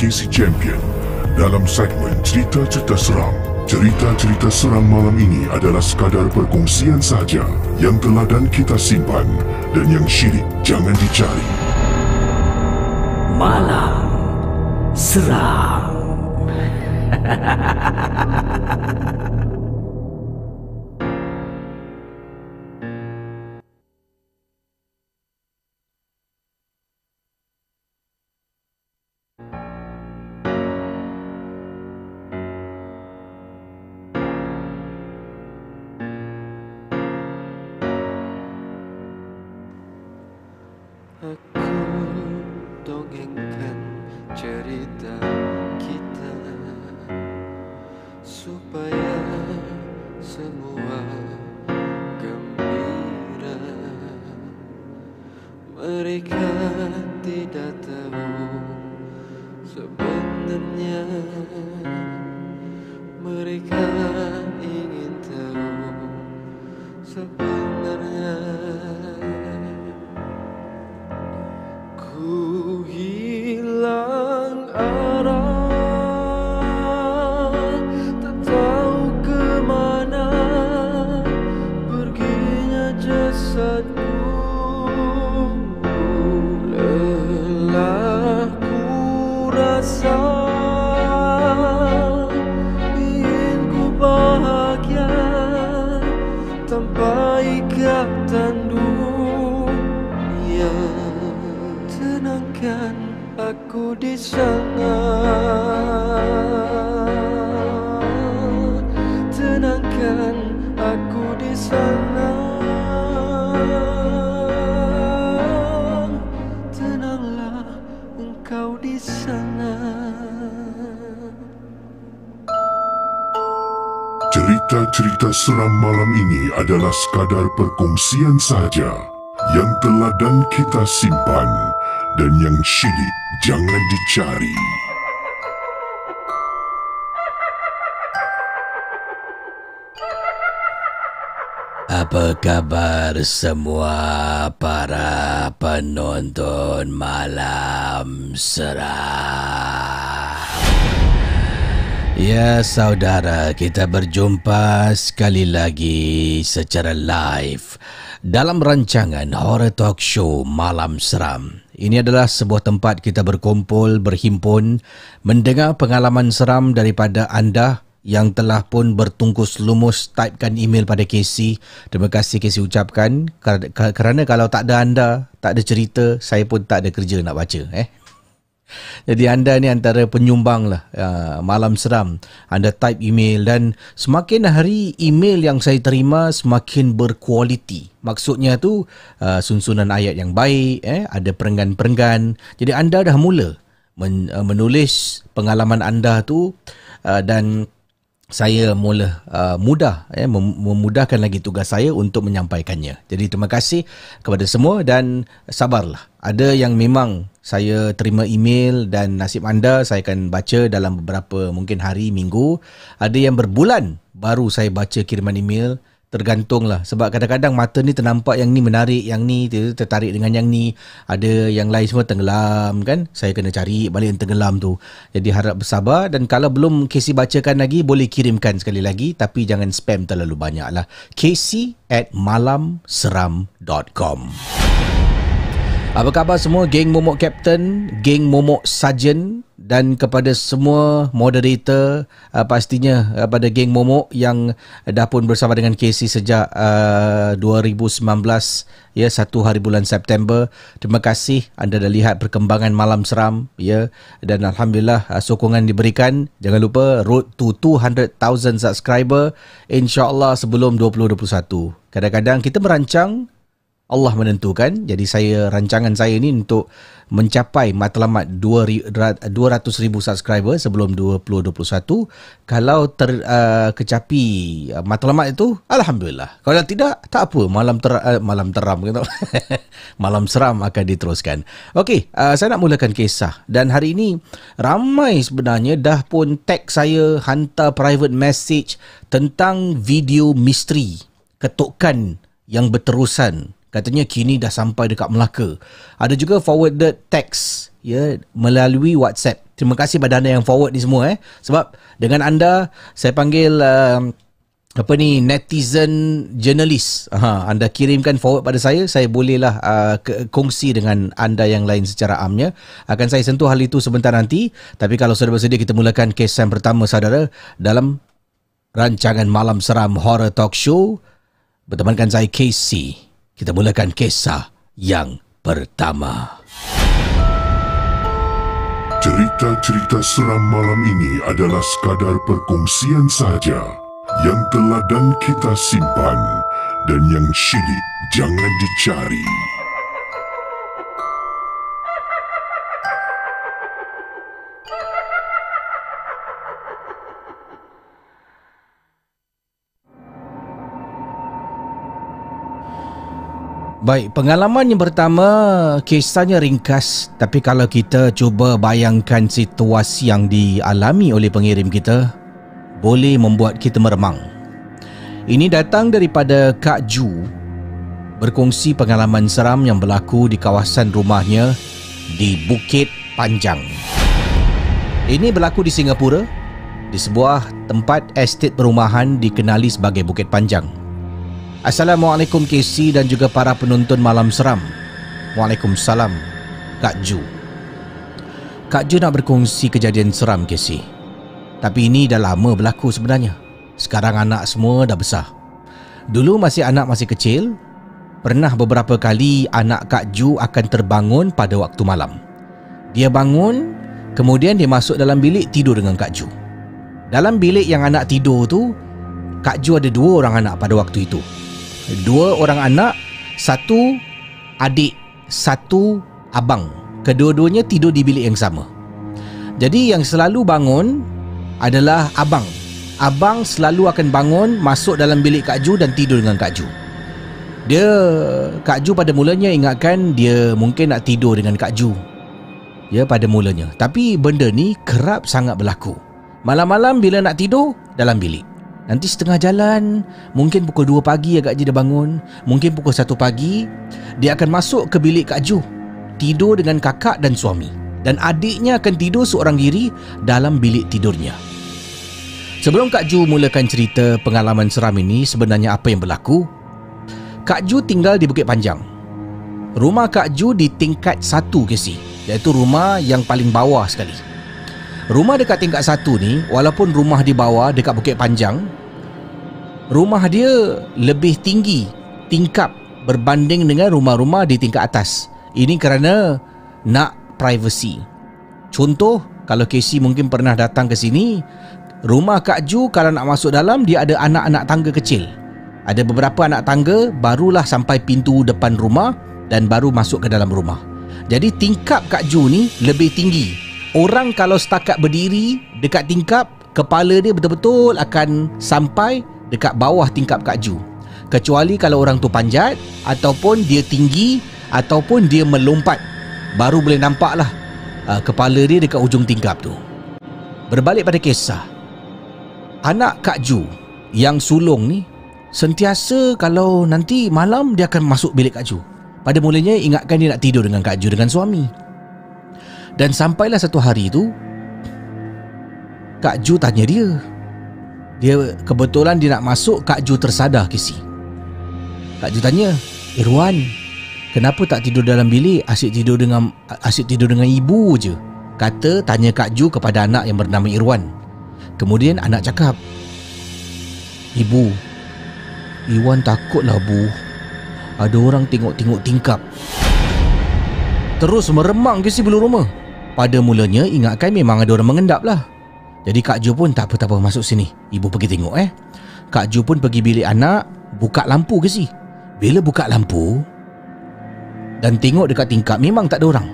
KC Champion dalam segmen Cerita-Cerita Seram. Cerita-cerita seram malam ini adalah sekadar perkongsian sahaja yang telah dan kita simpan dan yang syirik jangan dicari. Malam Seram Cerita-cerita seram malam ini adalah sekadar perkongsian sahaja yang telah dan kita simpan dan yang syirik jangan dicari. Apa khabar semua para penonton malam seram? Ya saudara, kita berjumpa sekali lagi secara live dalam rancangan Horror Talk Show Malam Seram. Ini adalah sebuah tempat kita berkumpul, berhimpun, mendengar pengalaman seram daripada anda yang telah pun bertungkus lumus typekan email pada Casey. Terima kasih Casey ucapkan kerana kalau tak ada anda, tak ada cerita, saya pun tak ada kerja nak baca eh. Jadi anda ni antara penyumbang lah uh, malam seram. Anda type email dan semakin hari email yang saya terima semakin berkualiti. Maksudnya tu uh, sunsunan ayat yang baik, eh, ada perenggan-perenggan. Jadi anda dah mula men, uh, menulis pengalaman anda tu uh, dan saya mula uh, mudah eh, mem- memudahkan lagi tugas saya untuk menyampaikannya. Jadi terima kasih kepada semua dan sabarlah. Ada yang memang saya terima email dan nasib anda saya akan baca dalam beberapa mungkin hari, minggu. Ada yang berbulan baru saya baca kiriman email. Tergantunglah sebab kadang-kadang mata ni ternampak yang ni menarik, yang ni tertarik dengan yang ni. Ada yang lain semua tenggelam kan. Saya kena cari balik yang tenggelam tu. Jadi harap bersabar dan kalau belum Casey bacakan lagi boleh kirimkan sekali lagi tapi jangan spam terlalu banyak lah. Casey at malamseram.com apa khabar semua geng Momok Captain, geng Momok Sergeant dan kepada semua moderator uh, pastinya uh, pada geng Momok yang dah pun bersama dengan Casey sejak uh, 2019 ya satu hari bulan September. Terima kasih anda dah lihat perkembangan malam seram ya dan alhamdulillah uh, sokongan diberikan. Jangan lupa road to 200,000 subscriber insyaallah sebelum 2021. Kadang-kadang kita merancang Allah menentukan. Jadi saya rancangan saya ni untuk mencapai matlamat 200,000 subscriber sebelum 2021. Kalau terkecapi uh, matlamat itu, Alhamdulillah. Kalau tidak, tak apa. Malam ter, uh, malam teram. Gitu. malam seram akan diteruskan. Okey, uh, saya nak mulakan kisah. Dan hari ini, ramai sebenarnya dah pun tag saya, hantar private message tentang video misteri. Ketukan yang berterusan Katanya kini dah sampai dekat Melaka. Ada juga forwarded text ya melalui WhatsApp. Terima kasih pada anda yang forward ni semua eh. Sebab dengan anda saya panggil uh, apa ni netizen journalist ha, anda kirimkan forward pada saya saya bolehlah uh, kongsi dengan anda yang lain secara amnya akan saya sentuh hal itu sebentar nanti tapi kalau sudah bersedia kita mulakan kes yang pertama saudara dalam rancangan malam seram horror talk show bertemankan saya KC kita mulakan kisah yang pertama Cerita-cerita seram malam ini adalah sekadar perkongsian sahaja yang teladan kita simpan dan yang syilid jangan dicari. Baik, pengalaman yang pertama kisahnya ringkas tapi kalau kita cuba bayangkan situasi yang dialami oleh pengirim kita boleh membuat kita meremang. Ini datang daripada Kak Ju berkongsi pengalaman seram yang berlaku di kawasan rumahnya di Bukit Panjang. Ini berlaku di Singapura di sebuah tempat estet perumahan dikenali sebagai Bukit Panjang. Assalamualaikum KC dan juga para penonton malam seram. Waalaikumsalam Kak Ju. Kak Ju nak berkongsi kejadian seram KC. Tapi ini dah lama berlaku sebenarnya. Sekarang anak semua dah besar. Dulu masih anak masih kecil, pernah beberapa kali anak Kak Ju akan terbangun pada waktu malam. Dia bangun, kemudian dia masuk dalam bilik tidur dengan Kak Ju. Dalam bilik yang anak tidur tu, Kak Ju ada dua orang anak pada waktu itu. Dua orang anak, satu adik, satu abang. Kedua-duanya tidur di bilik yang sama. Jadi yang selalu bangun adalah abang. Abang selalu akan bangun, masuk dalam bilik Kak Ju dan tidur dengan Kak Ju. Dia, Kak Ju pada mulanya ingatkan dia mungkin nak tidur dengan Kak Ju. Ya, pada mulanya. Tapi benda ni kerap sangat berlaku. Malam-malam bila nak tidur, dalam bilik. Nanti setengah jalan, mungkin pukul 2 pagi agak je dia bangun, mungkin pukul 1 pagi, dia akan masuk ke bilik Kak Ju, tidur dengan kakak dan suami. Dan adiknya akan tidur seorang diri dalam bilik tidurnya. Sebelum Kak Ju mulakan cerita pengalaman seram ini, sebenarnya apa yang berlaku? Kak Ju tinggal di Bukit Panjang. Rumah Kak Ju di tingkat satu kesi, iaitu rumah yang paling bawah sekali. Rumah dekat tingkat satu ni, walaupun rumah di bawah dekat Bukit Panjang, rumah dia lebih tinggi tingkap berbanding dengan rumah-rumah di tingkat atas. Ini kerana nak privacy. Contoh, kalau Casey mungkin pernah datang ke sini, rumah Kak Ju kalau nak masuk dalam dia ada anak-anak tangga kecil. Ada beberapa anak tangga barulah sampai pintu depan rumah dan baru masuk ke dalam rumah. Jadi tingkap Kak Ju ni lebih tinggi. Orang kalau setakat berdiri dekat tingkap, kepala dia betul-betul akan sampai dekat bawah tingkap Kak Ju. Kecuali kalau orang tu panjat ataupun dia tinggi ataupun dia melompat. Baru boleh nampak lah uh, kepala dia dekat ujung tingkap tu. Berbalik pada kisah. Anak Kak Ju yang sulung ni sentiasa kalau nanti malam dia akan masuk bilik Kak Ju. Pada mulanya ingatkan dia nak tidur dengan Kak Ju dengan suami. Dan sampailah satu hari tu Kak Ju tanya dia dia kebetulan dia nak masuk Kak Ju tersadar kisi. Kak Ju tanya, "Irwan, kenapa tak tidur dalam bilik? Asyik tidur dengan asyik tidur dengan ibu je." Kata tanya Kak Ju kepada anak yang bernama Irwan. Kemudian anak cakap, "Ibu, Irwan takutlah bu. Ada orang tengok-tengok tingkap." Terus meremang ke si bulu rumah. Pada mulanya ingatkan memang ada orang mengendap lah. Jadi Kak Ju pun tak apa-tak apa masuk sini. Ibu pergi tengok eh. Kak Ju pun pergi bilik anak, buka lampu ke si. Bila buka lampu dan tengok dekat tingkap memang tak ada orang.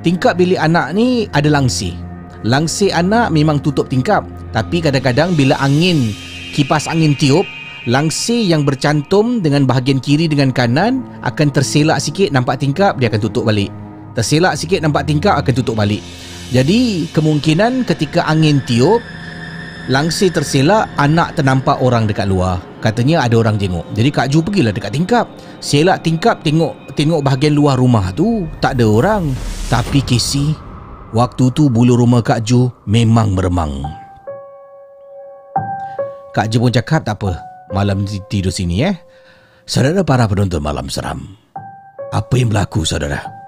Tingkap bilik anak ni ada langsir. Langsir anak memang tutup tingkap. Tapi kadang-kadang bila angin, kipas angin tiup, langsir yang bercantum dengan bahagian kiri dengan kanan akan terselak sikit nampak tingkap, dia akan tutup balik. Terselak sikit nampak tingkap akan tutup balik. Jadi kemungkinan ketika angin tiup Langsir terselak Anak ternampak orang dekat luar Katanya ada orang tengok. Jadi Kak Ju pergilah dekat tingkap. Selak tingkap tengok tengok bahagian luar rumah tu. Tak ada orang. Tapi Casey, waktu tu bulu rumah Kak Ju memang meremang. Kak Ju pun cakap tak apa. Malam tidur sini eh. Saudara para penonton malam seram. Apa yang berlaku saudara?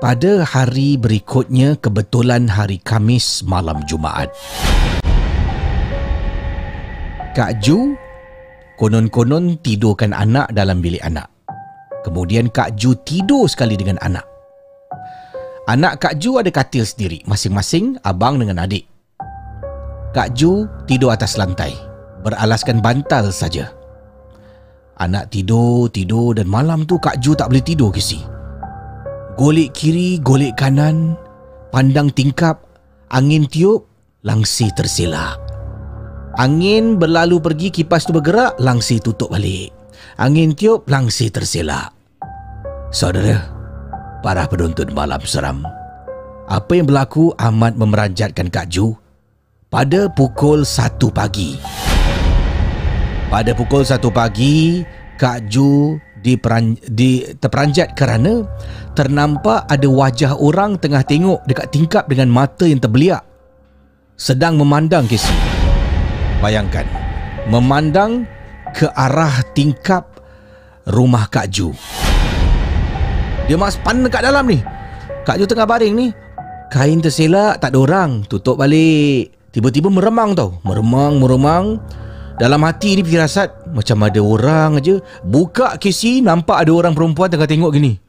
Pada hari berikutnya kebetulan hari Kamis malam Jumaat. Kak Ju konon-konon tidurkan anak dalam bilik anak. Kemudian Kak Ju tidur sekali dengan anak. Anak Kak Ju ada katil sendiri, masing-masing abang dengan adik. Kak Ju tidur atas lantai, beralaskan bantal saja. Anak tidur, tidur dan malam tu Kak Ju tak boleh tidur ke. Golek kiri, golek kanan, pandang tingkap, angin tiup, langsir terselak. Angin berlalu pergi, kipas tu bergerak, langsir tutup balik. Angin tiup, langsir terselak. Saudara, para penonton malam seram. Apa yang berlaku amat memeranjatkan Kak Ju pada pukul 1 pagi. Pada pukul 1 pagi, Kak Ju diperan, di, terperanjat kerana ternampak ada wajah orang tengah tengok dekat tingkap dengan mata yang terbeliak. Sedang memandang Casey. Bayangkan Memandang ke arah tingkap rumah Kak Ju. Dia mas pan dekat dalam ni. Kak Ju tengah baring ni. Kain terselak tak ada orang. Tutup balik. Tiba-tiba meremang tau. Meremang, meremang Dalam hati ni firasat Macam ada orang aja Buka kesi Nampak ada orang perempuan tengah tengok gini.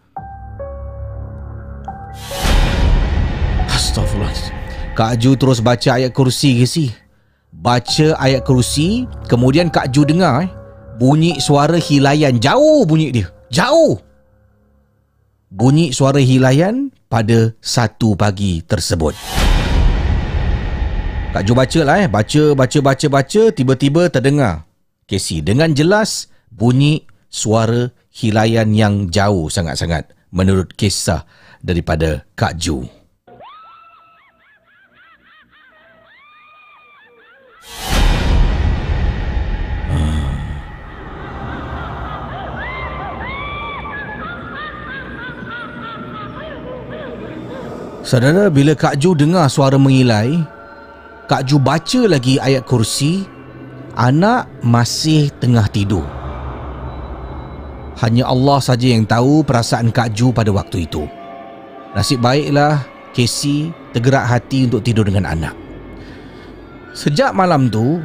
Astaghfirullah Kak Ju terus baca ayat kursi kesi baca ayat kerusi kemudian Kak Ju dengar eh, bunyi suara hilayan. Jauh bunyi dia. Jauh. Bunyi suara hilayan pada satu pagi tersebut Kak Ju baca lah eh baca baca baca baca tiba-tiba terdengar Casey dengan jelas bunyi suara hilayan yang jauh sangat-sangat menurut kisah daripada Kak Ju. Saudara, bila Kak Ju dengar suara mengilai, Kak Ju baca lagi ayat kursi, anak masih tengah tidur. Hanya Allah saja yang tahu perasaan Kak Ju pada waktu itu. Nasib baiklah Casey tergerak hati untuk tidur dengan anak. Sejak malam tu,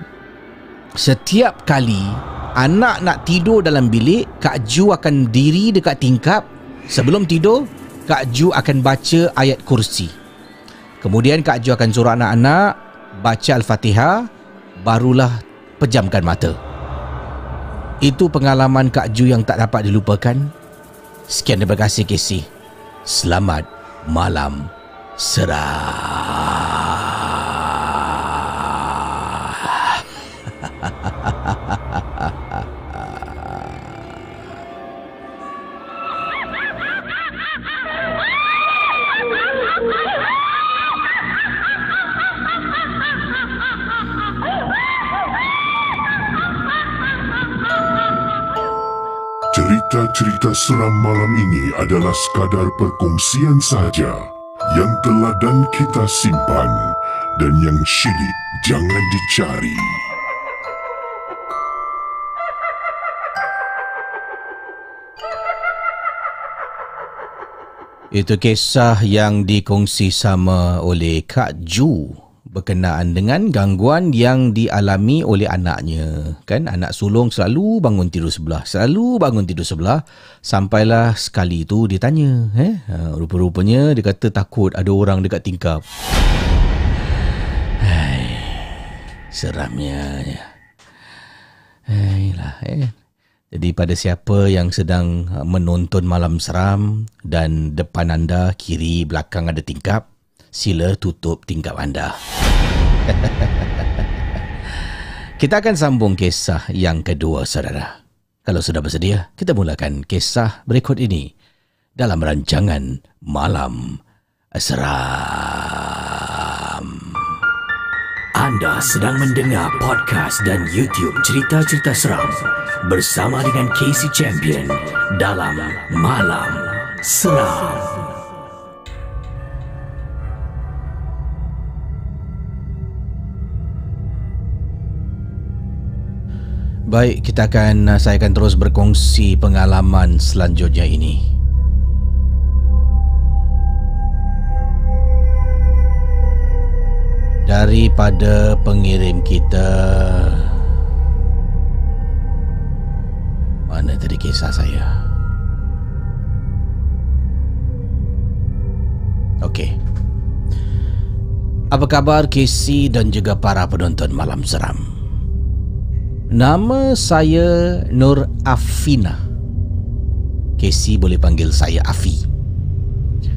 setiap kali anak nak tidur dalam bilik, Kak Ju akan diri dekat tingkap sebelum tidur Kak Ju akan baca ayat kursi. Kemudian Kak Ju akan suruh anak-anak baca Al-Fatihah barulah pejamkan mata. Itu pengalaman Kak Ju yang tak dapat dilupakan. Sekian terima kasih Casey. Selamat malam serah. Cerita-cerita seram malam ini adalah sekadar perkongsian sahaja yang telah dan kita simpan dan yang syilid jangan dicari. Itu kisah yang dikongsi sama oleh Kak Ju berkenaan dengan gangguan yang dialami oleh anaknya. Kan? Anak sulung selalu bangun tidur sebelah selalu bangun tidur sebelah. Sampailah sekali tu dia tanya eh? Ha, rupa-rupanya dia kata takut ada orang dekat tingkap. Hai seramnya Hailah eh. Jadi pada siapa yang sedang menonton malam seram dan depan anda kiri belakang ada tingkap sila tutup tingkap anda. kita akan sambung kisah yang kedua, saudara. Kalau sudah bersedia, kita mulakan kisah berikut ini dalam rancangan Malam Seram. Anda sedang mendengar podcast dan YouTube cerita-cerita seram bersama dengan Casey Champion dalam Malam Seram. Baik, kita akan saya akan terus berkongsi pengalaman selanjutnya ini. Daripada pengirim kita Mana tadi kisah saya? Okey. Apa khabar Casey dan juga para penonton malam seram? Nama saya Nur Afina. Casey boleh panggil saya Afi.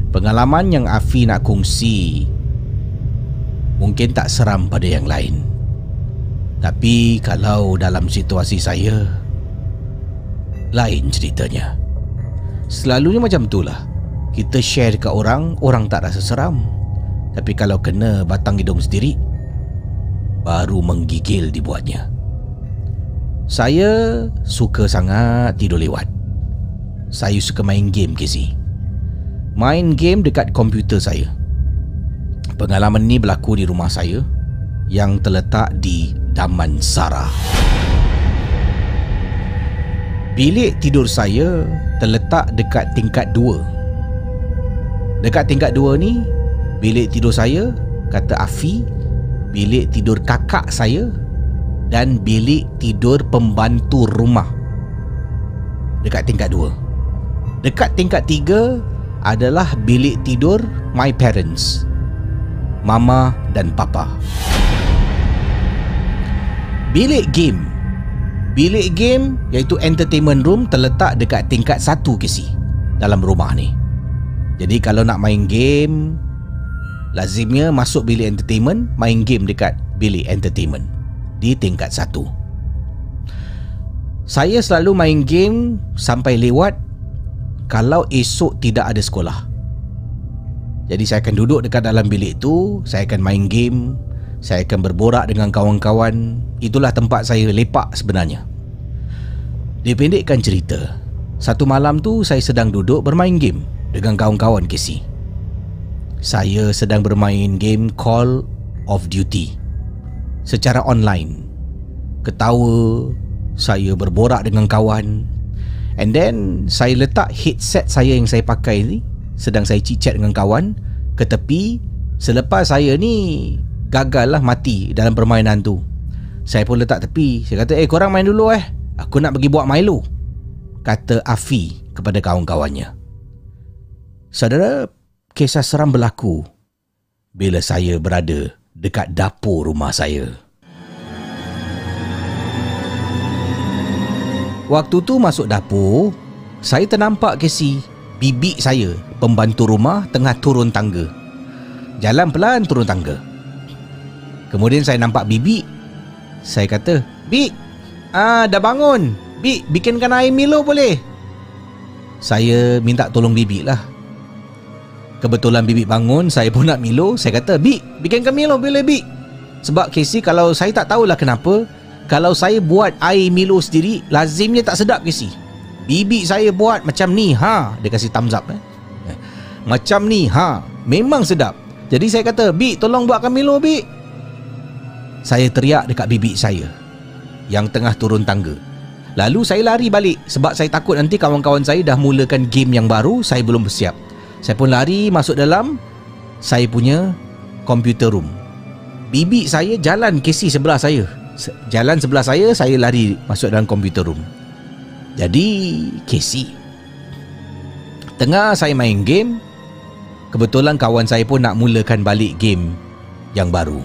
Pengalaman yang Afi nak kongsi mungkin tak seram pada yang lain. Tapi kalau dalam situasi saya lain ceritanya. Selalunya macam itulah. Kita share dekat orang, orang tak rasa seram. Tapi kalau kena batang hidung sendiri baru menggigil dibuatnya. Saya suka sangat tidur lewat. Saya suka main game, Casey. Main game dekat komputer saya. Pengalaman ni berlaku di rumah saya yang terletak di Damansara. Bilik tidur saya terletak dekat tingkat 2. Dekat tingkat 2 ni, bilik tidur saya, kata Afi, bilik tidur kakak saya dan bilik tidur pembantu rumah dekat tingkat 2. Dekat tingkat 3 adalah bilik tidur my parents. Mama dan papa. Bilik game. Bilik game iaitu entertainment room terletak dekat tingkat 1 kesi dalam rumah ni. Jadi kalau nak main game lazimnya masuk bilik entertainment, main game dekat bilik entertainment di tingkat satu. Saya selalu main game sampai lewat kalau esok tidak ada sekolah. Jadi saya akan duduk dekat dalam bilik tu, saya akan main game, saya akan berborak dengan kawan-kawan. Itulah tempat saya lepak sebenarnya. Dipendekkan cerita, satu malam tu saya sedang duduk bermain game dengan kawan-kawan Casey. Saya sedang bermain game Call of Duty secara online. Ketawa, saya berborak dengan kawan. And then saya letak headset saya yang saya pakai ni sedang saya chat dengan kawan ke tepi selepas saya ni gagal lah mati dalam permainan tu. Saya pun letak tepi. Saya kata, "Eh, korang main dulu eh. Aku nak pergi buat Milo." Kata Afi kepada kawan-kawannya. Saudara, kisah seram berlaku bila saya berada dekat dapur rumah saya. Waktu tu masuk dapur, saya ternampak Casey, bibi saya, pembantu rumah tengah turun tangga. Jalan pelan turun tangga. Kemudian saya nampak bibi. Saya kata, "Bi, ah dah bangun. Bi, bikinkan air Milo boleh?" Saya minta tolong bibi lah. Kebetulan bibi bangun Saya pun nak Milo Saya kata Bi bikinkan Milo boleh Bi? Sebab Casey kalau saya tak tahulah kenapa Kalau saya buat air Milo sendiri Lazimnya tak sedap Casey. Bibi saya buat macam ni ha Dia kasih thumbs up eh. Macam ni ha Memang sedap. Jadi saya kata Bi tolong buatkan Milo Bi. Saya teriak dekat bibi saya Yang tengah turun tangga. Lalu saya lari balik Sebab saya takut nanti kawan-kawan saya dah mulakan game yang baru Saya belum bersiap saya pun lari masuk dalam saya punya computer room. Bibi saya jalan kesi sebelah saya. Jalan sebelah saya, saya lari masuk dalam computer room. Jadi, Casey. Tengah saya main game, kebetulan kawan saya pun nak mulakan balik game yang baru.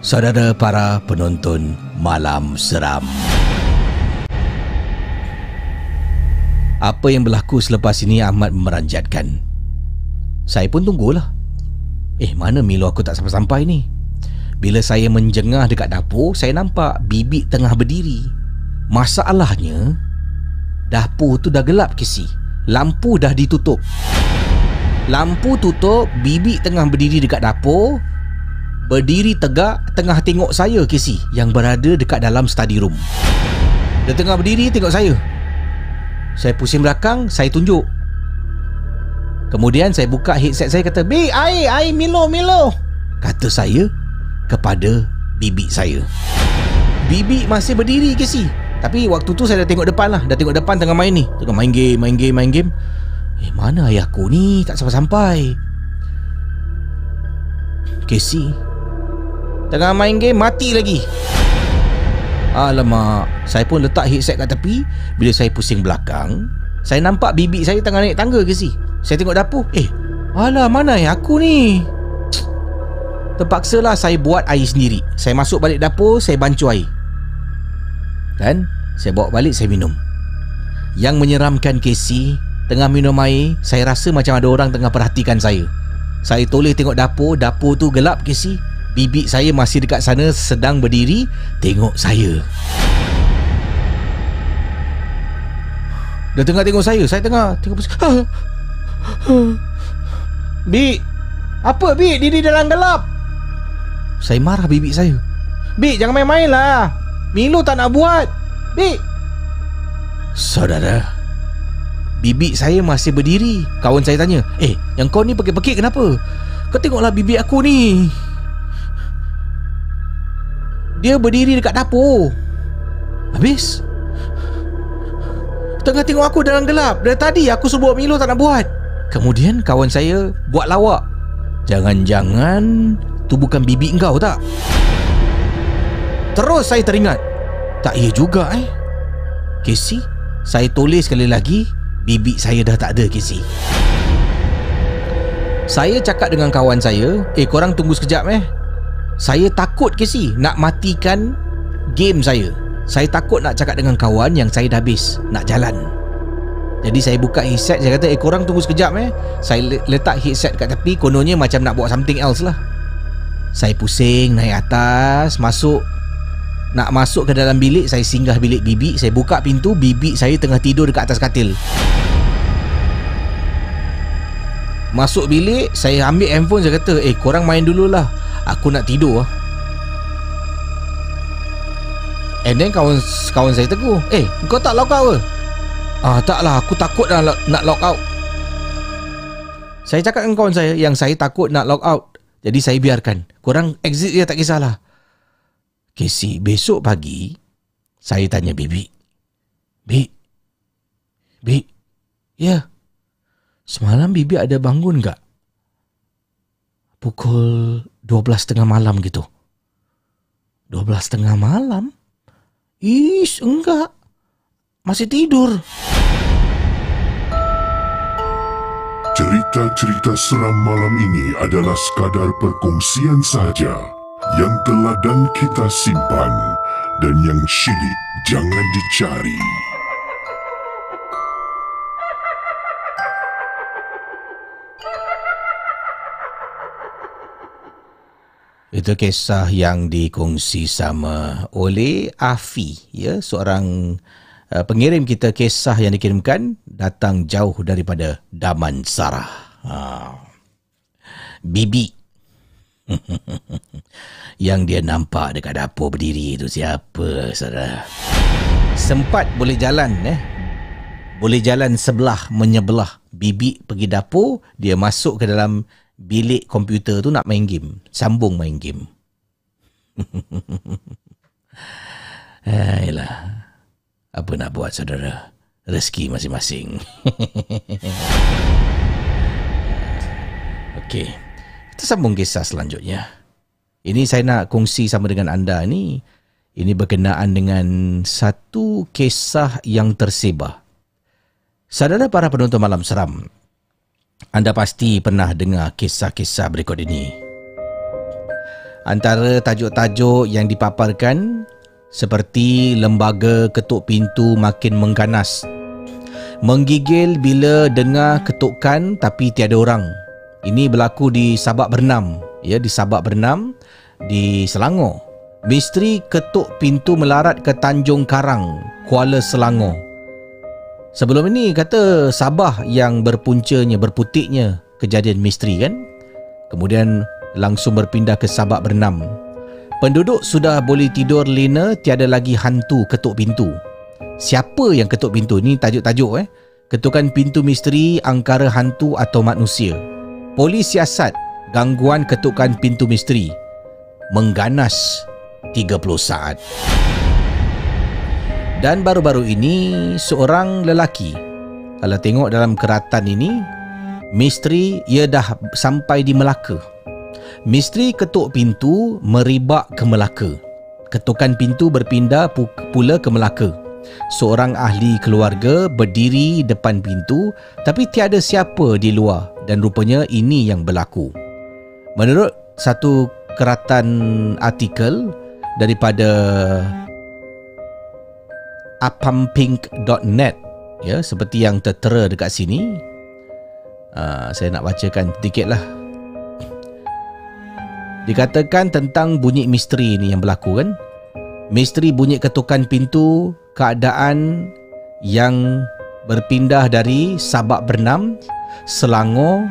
Saudara para penonton Malam Seram. Apa yang berlaku selepas ini amat memeranjatkan. Saya pun tunggulah. Eh, mana Milo aku tak sampai-sampai ni? Bila saya menjengah dekat dapur, saya nampak bibik tengah berdiri. Masalahnya, dapur tu dah gelap kisi. Lampu dah ditutup. Lampu tutup, bibik tengah berdiri dekat dapur. berdiri tegak tengah tengok saya Casey yang berada dekat dalam study room. Dia tengah berdiri tengok saya. Saya pusing belakang, saya tunjuk. Kemudian saya buka headset saya kata, "Bi, air, air Milo, Milo." Kata saya kepada bibi saya. Bibi masih berdiri Casey. Tapi waktu tu saya dah tengok depan lah Dah tengok depan tengah main ni Tengah main game, main game, main game Eh mana ayah aku ni Tak sampai-sampai Casey Tengah main game mati lagi Alamak Saya pun letak headset kat tepi. Bila saya pusing belakang Saya nampak bibi saya tengah naik tangga Casey Saya tengok dapur. Eh Alah mana ayah aku ni? Terpaksalah saya buat air sendiri. Saya masuk balik dapur Saya bancu air. Kan? Saya bawa balik saya minum. Yang menyeramkan Casey Tengah minum air Saya rasa macam ada orang tengah perhatikan saya. Saya toleh tengok dapur. Dapur tu gelap Casey Bibi saya masih dekat sana Sedang berdiri. Tengok saya. Dia tengah tengok saya. Saya tengah tengok ha. Bi Apa Bi Diri dalam gelap. Saya marah bibi saya. Bi jangan main-main lah. Milo tak nak buat. Bik Saudara Bibi saya masih berdiri. Kawan saya tanya Eh yang kau ni pekik-pekik kenapa? Kau tengoklah bibi aku ni Dia berdiri dekat dapur. Habis? Tengah tengok aku dalam gelap. Dari tadi aku suruh Milo tak nak buat. Kemudian kawan saya Buat lawak. Jangan-jangan Tu bukan bibi engkau tak? Terus saya teringat. Tak iya juga eh. Casey Saya tulis sekali lagi Bibi saya dah tak ada Casey. Saya cakap dengan kawan saya Eh korang tunggu sekejap eh Saya takut Casey Nak matikan Game saya? Saya takut nak cakap dengan kawan Yang saya dah habis Nak jalan. Jadi saya buka headset Saya kata eh korang tunggu sekejap eh. Saya letak headset kat tepi Kononnya macam nak buat something else lah. Saya pusing naik atas Masuk. Nak masuk ke dalam bilik Saya singgah bilik bibi Saya buka pintu Bibi saya tengah tidur dekat atas katil. Masuk bilik Saya ambil handphone Saya kata Eh korang main dululah Aku nak tidur lah And then kawan kawan saya tegur Eh kau tak lock out ke? Ah taklah aku takut nak, nak lock out Saya cakap dengan kawan saya Yang saya takut nak lock out Jadi saya biarkan Korang exit je tak kisahlah Casey, besok pagi saya tanya Bibi. Bi. Bi. Ya. Semalam Bibi ada bangun tak? Pukul 12 tengah malam gitu. 12 tengah malam? Ish, enggak. Masih tidur. Cerita-cerita seram malam ini adalah sekadar perkongsian sahaja yang telah dan kita simpan dan yang syilid jangan dicari. Itu kisah yang dikongsi sama oleh Afi, ya, seorang uh, pengirim kita kisah yang dikirimkan datang jauh daripada Damansara. Ha. Bibi Yang dia nampak dekat dapur berdiri itu siapa saudara? Sempat boleh jalan eh. Boleh jalan sebelah menyebelah. Bibi pergi dapur, dia masuk ke dalam bilik komputer tu nak main game. Sambung main game. Ayolah. Apa nak buat saudara? Rezeki masing-masing. Okey. Kita sambung kisah selanjutnya. Ini saya nak kongsi sama dengan anda ni. Ini berkenaan dengan satu kisah yang tersebar. Saudara para penonton malam seram, anda pasti pernah dengar kisah-kisah berikut ini. Antara tajuk-tajuk yang dipaparkan seperti lembaga ketuk pintu makin mengganas. Menggigil bila dengar ketukan tapi tiada orang. Ini berlaku di Sabak Bernam, ya di Sabak Bernam di Selangor. Misteri ketuk pintu melarat ke Tanjung Karang, Kuala Selangor. Sebelum ini kata Sabah yang berpuncanya, berputiknya kejadian misteri kan? Kemudian langsung berpindah ke Sabak Bernam. Penduduk sudah boleh tidur lena, tiada lagi hantu ketuk pintu. Siapa yang ketuk pintu? Ni tajuk-tajuk eh. Ketukan pintu misteri angkara hantu atau manusia. Polis siasat gangguan ketukan pintu misteri. Mengganas 30 saat. Dan baru-baru ini seorang lelaki kalau tengok dalam keratan ini misteri ia dah sampai di Melaka. Misteri ketuk pintu meribak ke Melaka. Ketukan pintu berpindah pula ke Melaka. Seorang ahli keluarga berdiri depan pintu tapi tiada siapa di luar dan rupanya ini yang berlaku. Menurut satu keratan artikel daripada apampink.net ya seperti yang tertera dekat sini. Uh, saya nak bacakan sedikit lah. Dikatakan tentang bunyi misteri ni yang berlaku kan? Misteri bunyi ketukan pintu keadaan yang berpindah dari Sabak Bernam Selangor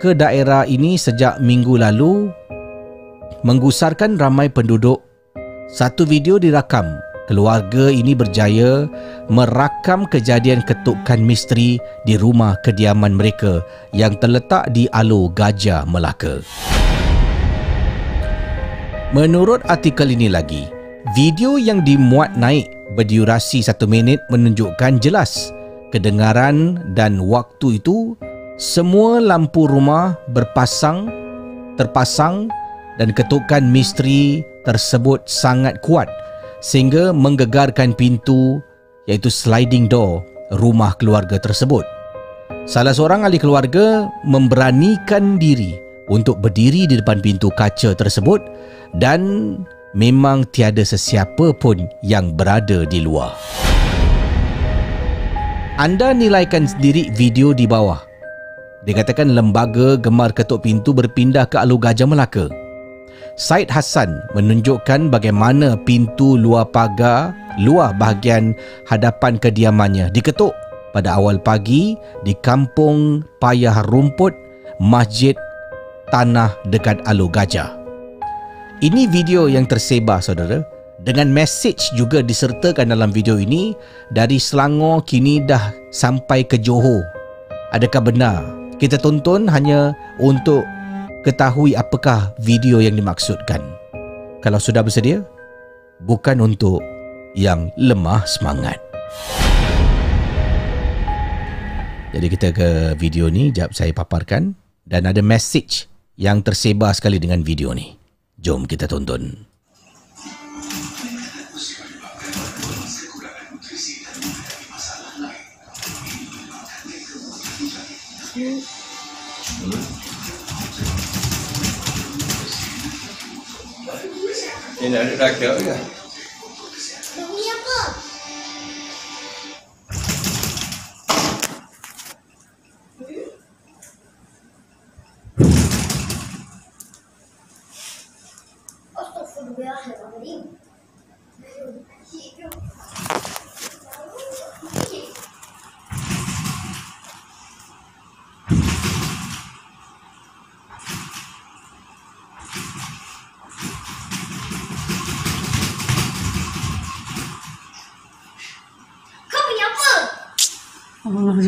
ke daerah ini sejak minggu lalu menggusarkan ramai penduduk. Satu video dirakam keluarga ini berjaya merakam kejadian ketukan misteri di rumah kediaman mereka yang terletak di Alo Gajah, Melaka. Menurut artikel ini lagi, video yang dimuat naik berdurasi satu minit menunjukkan jelas kedengaran dan waktu itu semua lampu rumah berpasang terpasang dan ketukan misteri tersebut sangat kuat sehingga menggegarkan pintu iaitu sliding door rumah keluarga tersebut. Salah seorang ahli keluarga memberanikan diri untuk berdiri di depan pintu kaca tersebut dan memang tiada sesiapa pun yang berada di luar. Anda nilaikan sendiri video di bawah. Dikatakan lembaga gemar ketuk pintu berpindah ke Alu Gajah Melaka. Said Hassan menunjukkan bagaimana pintu luar pagar luar bahagian hadapan kediamannya diketuk pada awal pagi di kampung Payah Rumput, Masjid Tanah dekat Alu Gajah. Ini video yang tersebar saudara dengan message juga disertakan dalam video ini dari Selangor kini dah sampai ke Johor. Adakah benar? Kita tonton hanya untuk ketahui apakah video yang dimaksudkan. Kalau sudah bersedia, bukan untuk yang lemah semangat. Jadi kita ke video ni, jap saya paparkan dan ada message yang tersebar sekali dengan video ni. Jom kita tonton. Hmm. Ini ada rakyat ke? Bunyi apa? Astagfirullahaladzim.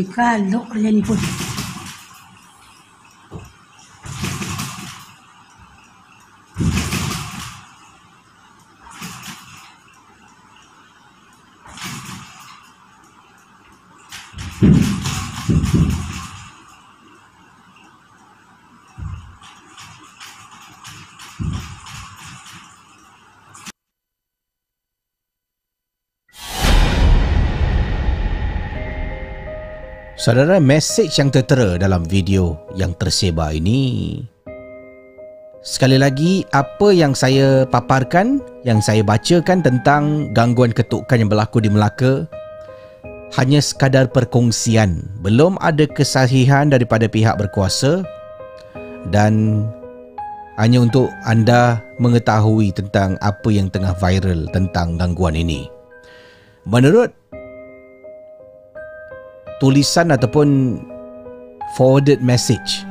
Oh, kalok dia ni pun. Saudara, message yang tertera dalam video yang tersebar ini Sekali lagi, apa yang saya paparkan, yang saya bacakan tentang gangguan ketukan yang berlaku di Melaka hanya sekadar perkongsian. Belum ada kesahihan daripada pihak berkuasa dan hanya untuk anda mengetahui tentang apa yang tengah viral tentang gangguan ini. Menurut tulisan ataupun forwarded message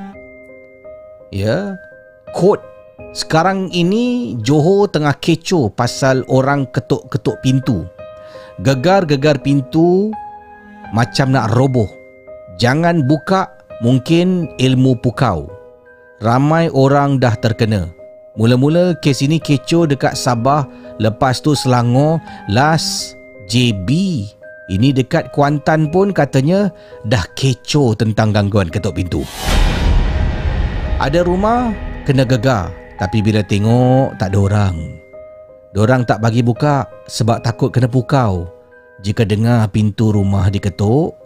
ya quote Sekarang ini Johor tengah kecoh pasal orang ketuk-ketuk pintu. Gegar-gegar pintu macam nak roboh. Jangan buka mungkin ilmu pukau. Ramai orang dah terkena. Mula-mula kes ini kecoh dekat Sabah, lepas tu Selangor, last JB. Ini dekat Kuantan pun katanya dah kecoh tentang gangguan ketuk pintu. Ada rumah kena gegar tapi bila tengok tak ada orang. Diorang tak bagi buka sebab takut kena pukau. Jika dengar pintu rumah diketuk,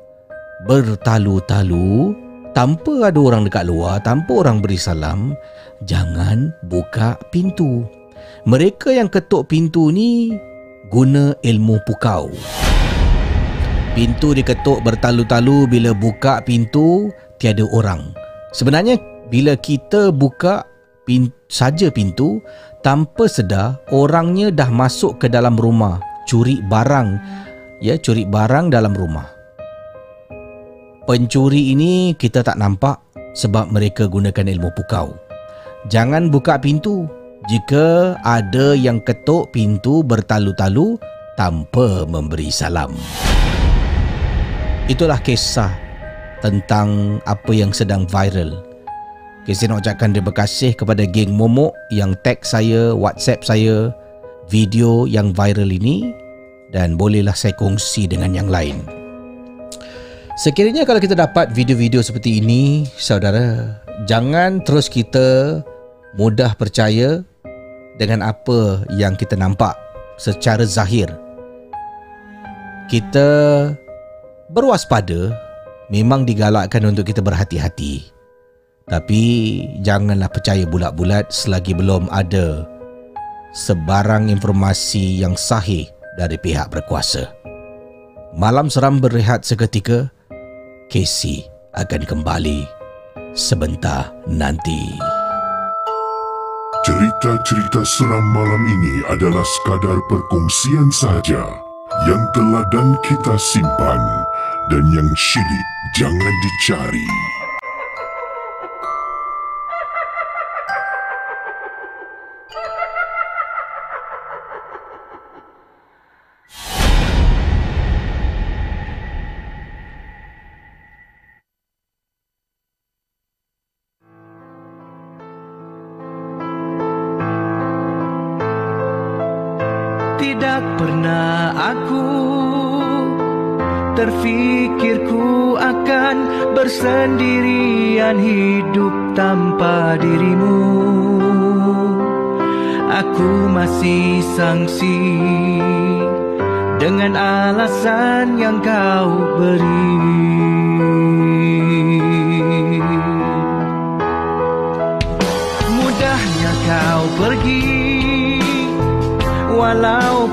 bertalu-talu, tanpa ada orang dekat luar, tanpa orang beri salam, jangan buka pintu. Mereka yang ketuk pintu ni guna ilmu pukau. Pintu diketuk bertalu-talu. Bila buka pintu tiada orang. Sebenarnya bila kita buka pin, saja pintu tanpa sedar orangnya dah masuk ke dalam rumah. Curi barang. Ya curi barang dalam rumah. Pencuri ini kita tak nampak sebab mereka gunakan ilmu pukau. Jangan buka pintu. Jika ada yang ketuk pintu bertalu-talu tanpa memberi salam itulah kisah tentang apa yang sedang viral Okay, saya nak ucapkan terima kasih kepada geng Momok yang tag saya, WhatsApp saya video yang viral ini dan bolehlah saya kongsi dengan yang lain. Sekiranya kalau kita dapat video-video seperti ini, saudara, jangan terus kita mudah percaya dengan apa yang kita nampak secara zahir. Kita berwaspada memang digalakkan untuk kita berhati-hati. Tapi janganlah percaya bulat-bulat selagi belum ada sebarang informasi yang sahih dari pihak berkuasa. Malam seram berehat seketika, Casey akan kembali sebentar nanti. Cerita-cerita seram malam ini adalah sekadar perkongsian saja yang telah dan kita simpan dan yang syilid jangan dicari.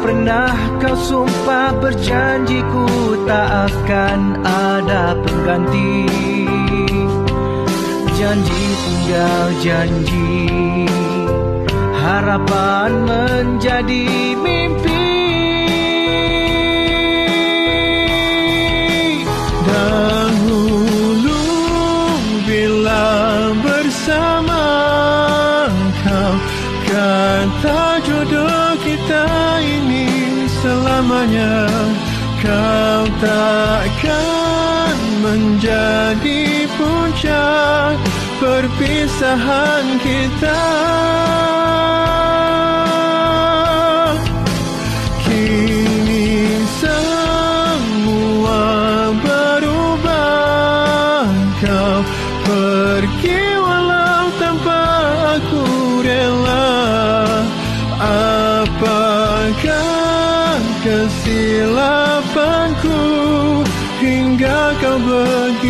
Pernah kau sumpah berjanji ku tak akan ada pengganti. Janji tinggal janji Harapan menjadi mimpi selamanya Kau takkan menjadi puncak perpisahan kita Hingga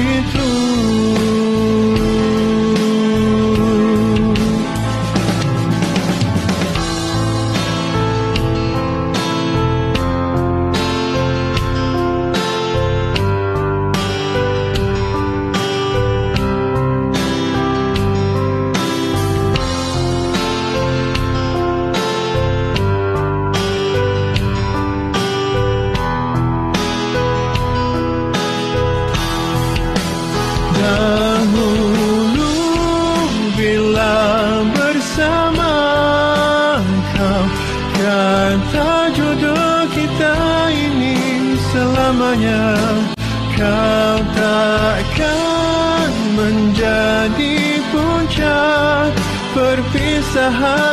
perpisahan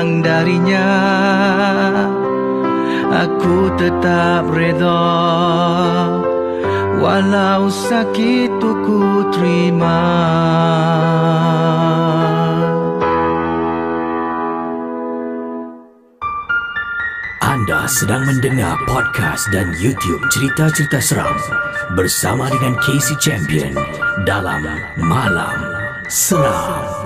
datang darinya. Aku tetap reda. Walau sakit tu ku terima. Anda sedang mendengar podcast dan YouTube cerita-cerita seram bersama dengan Casey Champion dalam Malam Seram.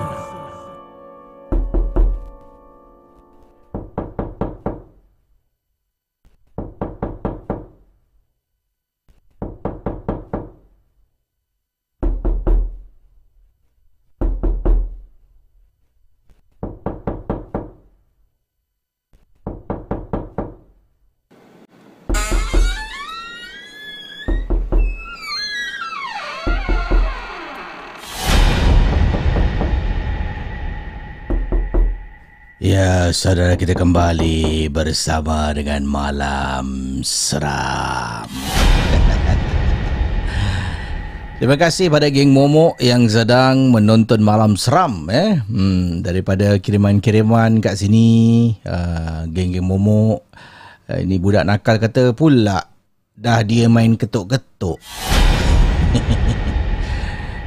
Saudara kita kembali bersama dengan Malam Seram. Terima kasih pada geng Momok yang sedang menonton Malam Seram eh. Hmm, daripada kiriman-kiriman kat sini, uh, geng-geng Momok. Uh, ini budak nakal kata pula dah dia main ketuk-ketuk.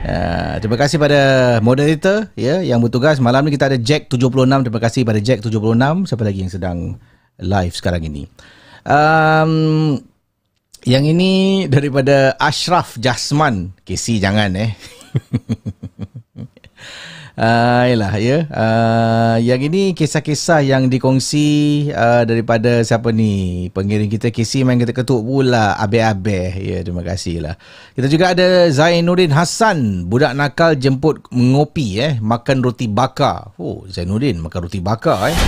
Uh, terima kasih pada moderator ya yang bertugas. Malam ni kita ada Jack 76 terima kasih pada Jack 76 siapa lagi yang sedang live sekarang ini? Um, yang ini daripada Ashraf Jasman. Casey jangan eh Uh, yalah ya. Uh, yang ini kisah-kisah yang dikongsi uh, daripada siapa ni? Pengiring kita Casey main kita ketuk pula abe-abe. Ya, terima kasih lah. Kita juga ada Zainuddin Hassan, budak nakal jemput mengopi eh, makan roti bakar. Oh, Zainuddin makan roti bakar eh.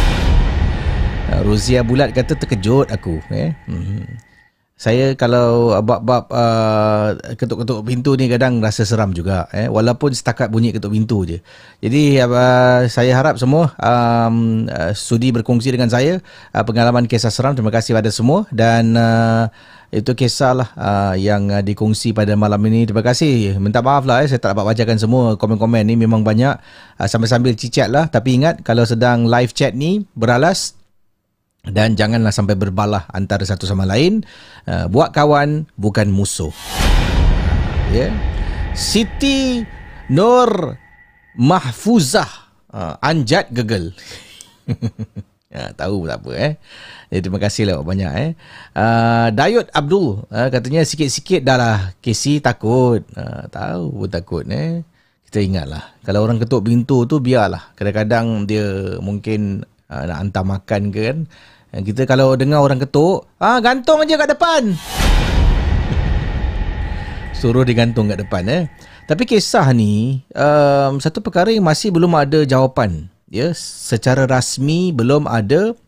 Uh, Rozia Bulat kata terkejut aku eh. Hmm. Saya kalau bab-bab uh, ketuk-ketuk pintu ni kadang rasa seram juga eh walaupun setakat bunyi ketuk pintu je. Jadi uh, saya harap semua um, uh, sudi berkongsi dengan saya uh, pengalaman kisah seram. Terima kasih pada semua dan uh, itu kisah lah uh, yang uh, dikongsi pada malam ini. Terima kasih. Minta maaf lah eh, saya tak dapat bacakan semua komen-komen ni memang banyak uh, sambil-sambil cicat lah. Tapi ingat kalau sedang live chat ni beralas dan janganlah sampai berbalah antara satu sama lain. Uh, buat kawan bukan musuh. Ya. Yeah. Siti Nur Mahfuzah. Uh, anjat gegel. Ya tahu tak apa eh. Jadi, terima kasih lah banyak eh. Uh, Dayut Abdul uh, katanya sikit-sikit dah lah. Casey takut. Uh, tahu pun takut eh. Kita ingatlah. Kalau orang ketuk pintu tu biarlah. Kadang-kadang dia mungkin uh, nak hantar makan ke kan kita kalau dengar orang ketuk, ah gantung aja kat depan. Suruh digantung kat depan eh. Tapi kisah ni um, satu perkara yang masih belum ada jawapan. Ya, secara rasmi belum ada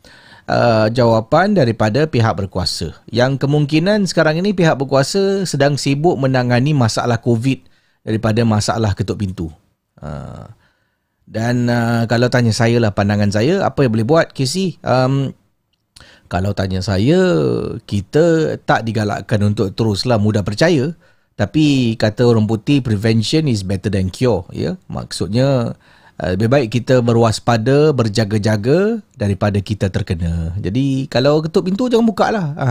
uh, jawapan daripada pihak berkuasa. Yang kemungkinan sekarang ini pihak berkuasa sedang sibuk menangani masalah COVID daripada masalah ketuk pintu. Uh, dan uh, kalau tanya saya lah pandangan saya, apa yang boleh buat Casey? Um, kalau tanya saya, kita tak digalakkan untuk teruslah mudah percaya. Tapi kata orang putih, prevention is better than cure. Ya? Maksudnya, uh, lebih baik kita berwaspada, berjaga-jaga daripada kita terkena. Jadi, kalau ketuk pintu, jangan buka lah. Ha.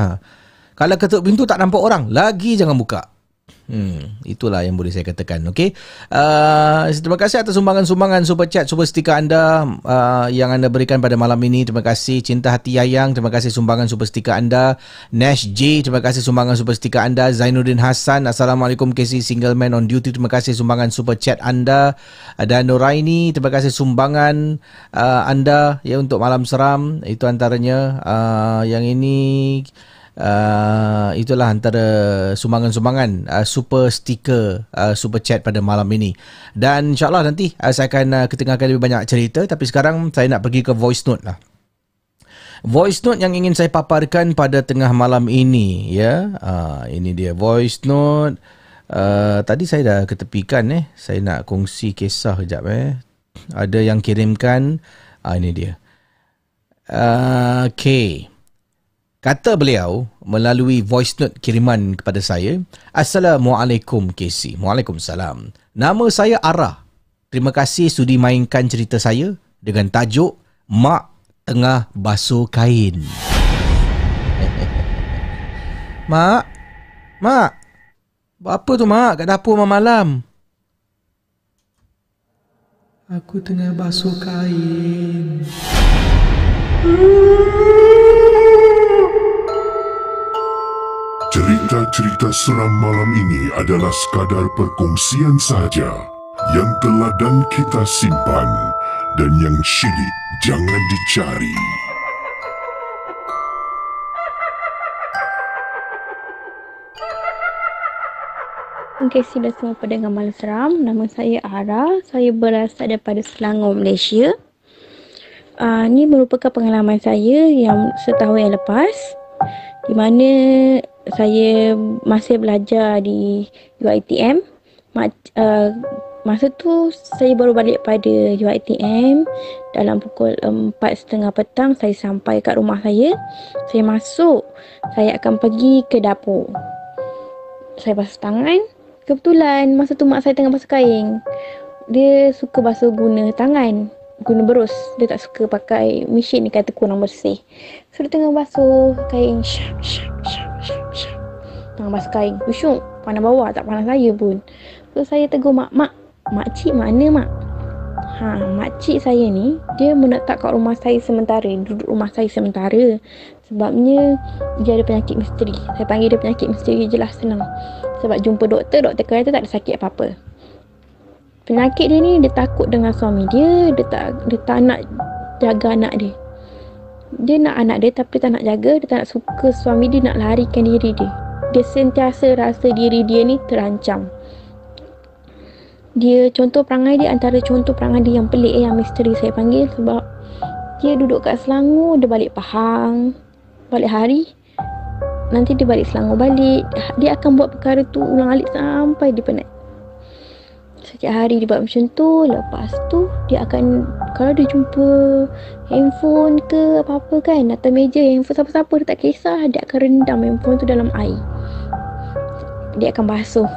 Kalau ketuk pintu tak nampak orang, lagi jangan buka. Hmm, itulah yang boleh saya katakan. Okey. Uh, terima kasih atas sumbangan-sumbangan super chat, super stiker anda uh, yang anda berikan pada malam ini. Terima kasih Cinta Hati Yayang, terima kasih sumbangan super stiker anda. Nash J, terima kasih sumbangan super stiker anda. Zainuddin Hassan, Assalamualaikum KC Single Man on Duty. Terima kasih sumbangan super chat anda. Dan Nuraini, terima kasih sumbangan uh, anda ya untuk malam seram. Itu antaranya uh, yang ini Uh, itulah antara sumbangan-sumbangan uh, super sticker uh, super chat pada malam ini. Dan insyaallah nanti uh, saya akan uh, ketengahkan lebih banyak cerita. Tapi sekarang saya nak pergi ke voice note lah. Voice note yang ingin saya paparkan pada tengah malam ini ya. Uh, ini dia voice note. Uh, tadi saya dah ketepikan eh. Saya nak kongsi kisah kejap eh. Ada yang kirimkan. Uh, ini dia. Uh, okay Kata beliau melalui voice note kiriman kepada saya, Assalamualaikum KC. Waalaikumsalam. Nama saya Ara. Terima kasih sudi mainkan cerita saya dengan tajuk Mak Tengah Basuh Kain. mak? Mak? Apa tu mak kat dapur malam-malam? Aku tengah basuh kain. Cerita-cerita seram malam ini adalah sekadar perkongsian sahaja yang telah dan kita simpan dan yang syilid jangan dicari. Okay, sila semua pendengar malam seram. Nama saya Ara. Saya berasal daripada Selangor, Malaysia. Uh, ini merupakan pengalaman saya yang setahun yang lepas di mana saya masih belajar di UiTM. Uh, masa tu saya baru balik pada UiTM dalam pukul empat setengah petang saya sampai kat rumah saya. Saya masuk, saya akan pergi ke dapur. Saya basuh tangan. Kebetulan masa tu mak saya tengah basuh kain. Dia suka basuh guna tangan guna berus dia tak suka pakai mesin ni kata kurang bersih so dia tengah basuh kain syap syap syap tengah basuh kain. Usyuk pandang bawah tak pandang saya pun. So saya tegur mak mak makcik mana mak? Ha makcik saya ni dia menetap kat rumah saya sementara duduk rumah saya sementara. Sebabnya dia ada penyakit misteri. Saya panggil dia penyakit misteri je lah senang. Sebab jumpa doktor doktor kata tak ada sakit apa-apa. Penyakit dia ni dia takut dengan suami dia dia tak dia tak nak jaga anak dia. Dia nak anak dia tapi tak nak jaga dia tak nak suka suami dia nak larikan diri dia dia sentiasa rasa diri dia ni terancam. Dia contoh perangai dia antara contoh perangai dia yang pelik yang misteri saya panggil sebab dia duduk kat Selangor dia balik Pahang. Balik hari nanti dia balik Selangor balik. Dia akan buat perkara tu ulang alik sampai dia penat. Setiap hari dia buat macam tu lepas tu dia akan kalau dia jumpa handphone ke apa-apa kan atas meja handphone siapa-siapa dia tak kisah dia akan rendam handphone tu dalam air dia akan basuh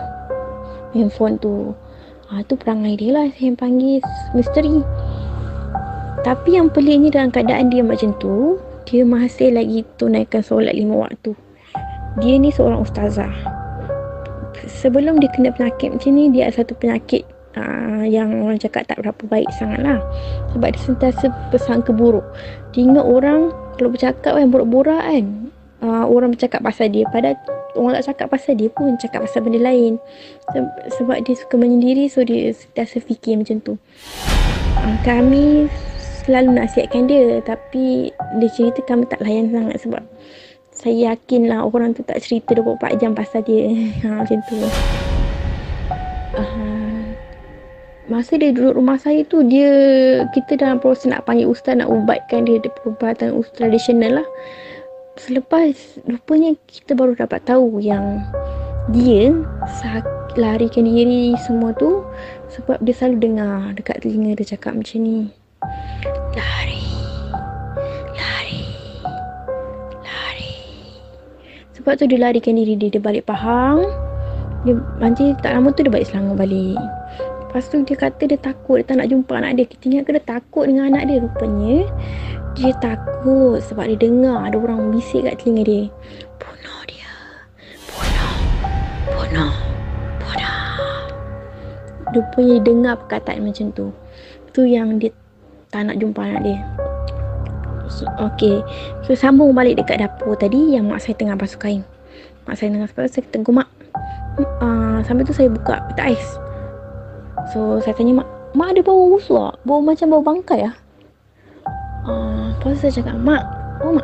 handphone tu. Ha, tu perangai dia lah yang panggil misteri. Tapi yang peliknya dalam keadaan dia macam tu dia masih lagi tunaikan solat lima waktu. Dia ni seorang ustazah. Sebelum dia kena penyakit macam ni dia ada satu penyakit uh, yang orang cakap tak berapa baik sangat lah sebab dia sentiasa pesan keburuk dia orang kalau bercakap kan borak-borak kan uh, orang bercakap pasal dia. Padahal orang tak cakap pasal dia pun cakap pasal benda lain. Sebab dia suka menyendiri so dia sentiasa fikir macam tu. Uh, kami selalu nasihatkan dia tapi dia cerita kami tak layan sangat sebab saya yakin lah orang tu tak cerita 24 jam pasal dia. Ha, macam tu. Uh, masa dia duduk rumah saya tu dia kita dalam proses nak panggil ustaz nak ubatkan dia dia perubatan ustaz tradisional lah selepas rupanya kita baru dapat tahu yang dia sak- larikan diri semua tu sebab dia selalu dengar dekat telinga dia cakap macam ni. Lari Sebab tu dia larikan diri dia Dia balik Pahang. Dia, Nanti tak lama tu dia balik Selangor balik Lepas tu dia kata dia takut Dia tak nak jumpa anak dia Kita ingat ke dia takut dengan anak dia Rupanya Dia takut Sebab dia dengar Ada orang bisik kat telinga dia Bunuh dia Bunuh Bunuh dia punya dengar perkataan macam tu. Tu yang dia tak nak jumpa anak dia. So, okay. So sambung balik dekat dapur tadi yang mak saya tengah basuh kain. Mak saya tengah basuh saya tegur mak. Uh, sambil tu saya buka pita ais. So saya tanya mak, mak ada bau busuk tak? Bau macam bau bangkai lah. Uh, lepas saya cakap, mak, oh mak,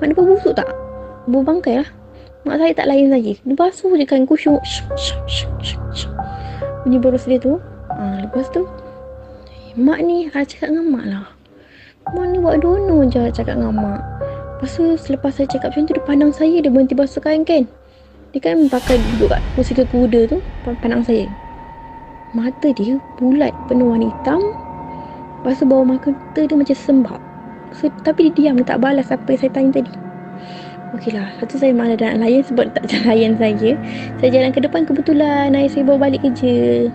mak ada bau busuk tak? Bau bangkai lah. Mak saya tak lain lagi. Dia basuh je kain kusyuk. Bunyi boros dia tu. Uh, lepas tu, mak ni, saya cakap dengan mak lah. Mak ni buat dono je cakap dengan mak. Lepas tu selepas saya cakap macam tu dia pandang saya dia berhenti basuh kain kan. Dia kan pakai duduk kat kursi kuda tu pandang saya. Mata dia bulat penuh warna hitam. Lepas tu bawah mata dia macam sembab. So, tapi dia diam dia tak balas apa yang saya tanya tadi. Okeylah, satu saya malas dan layan sebab tak layan saya. Saya jalan ke depan kebetulan ayah saya bawa balik kerja.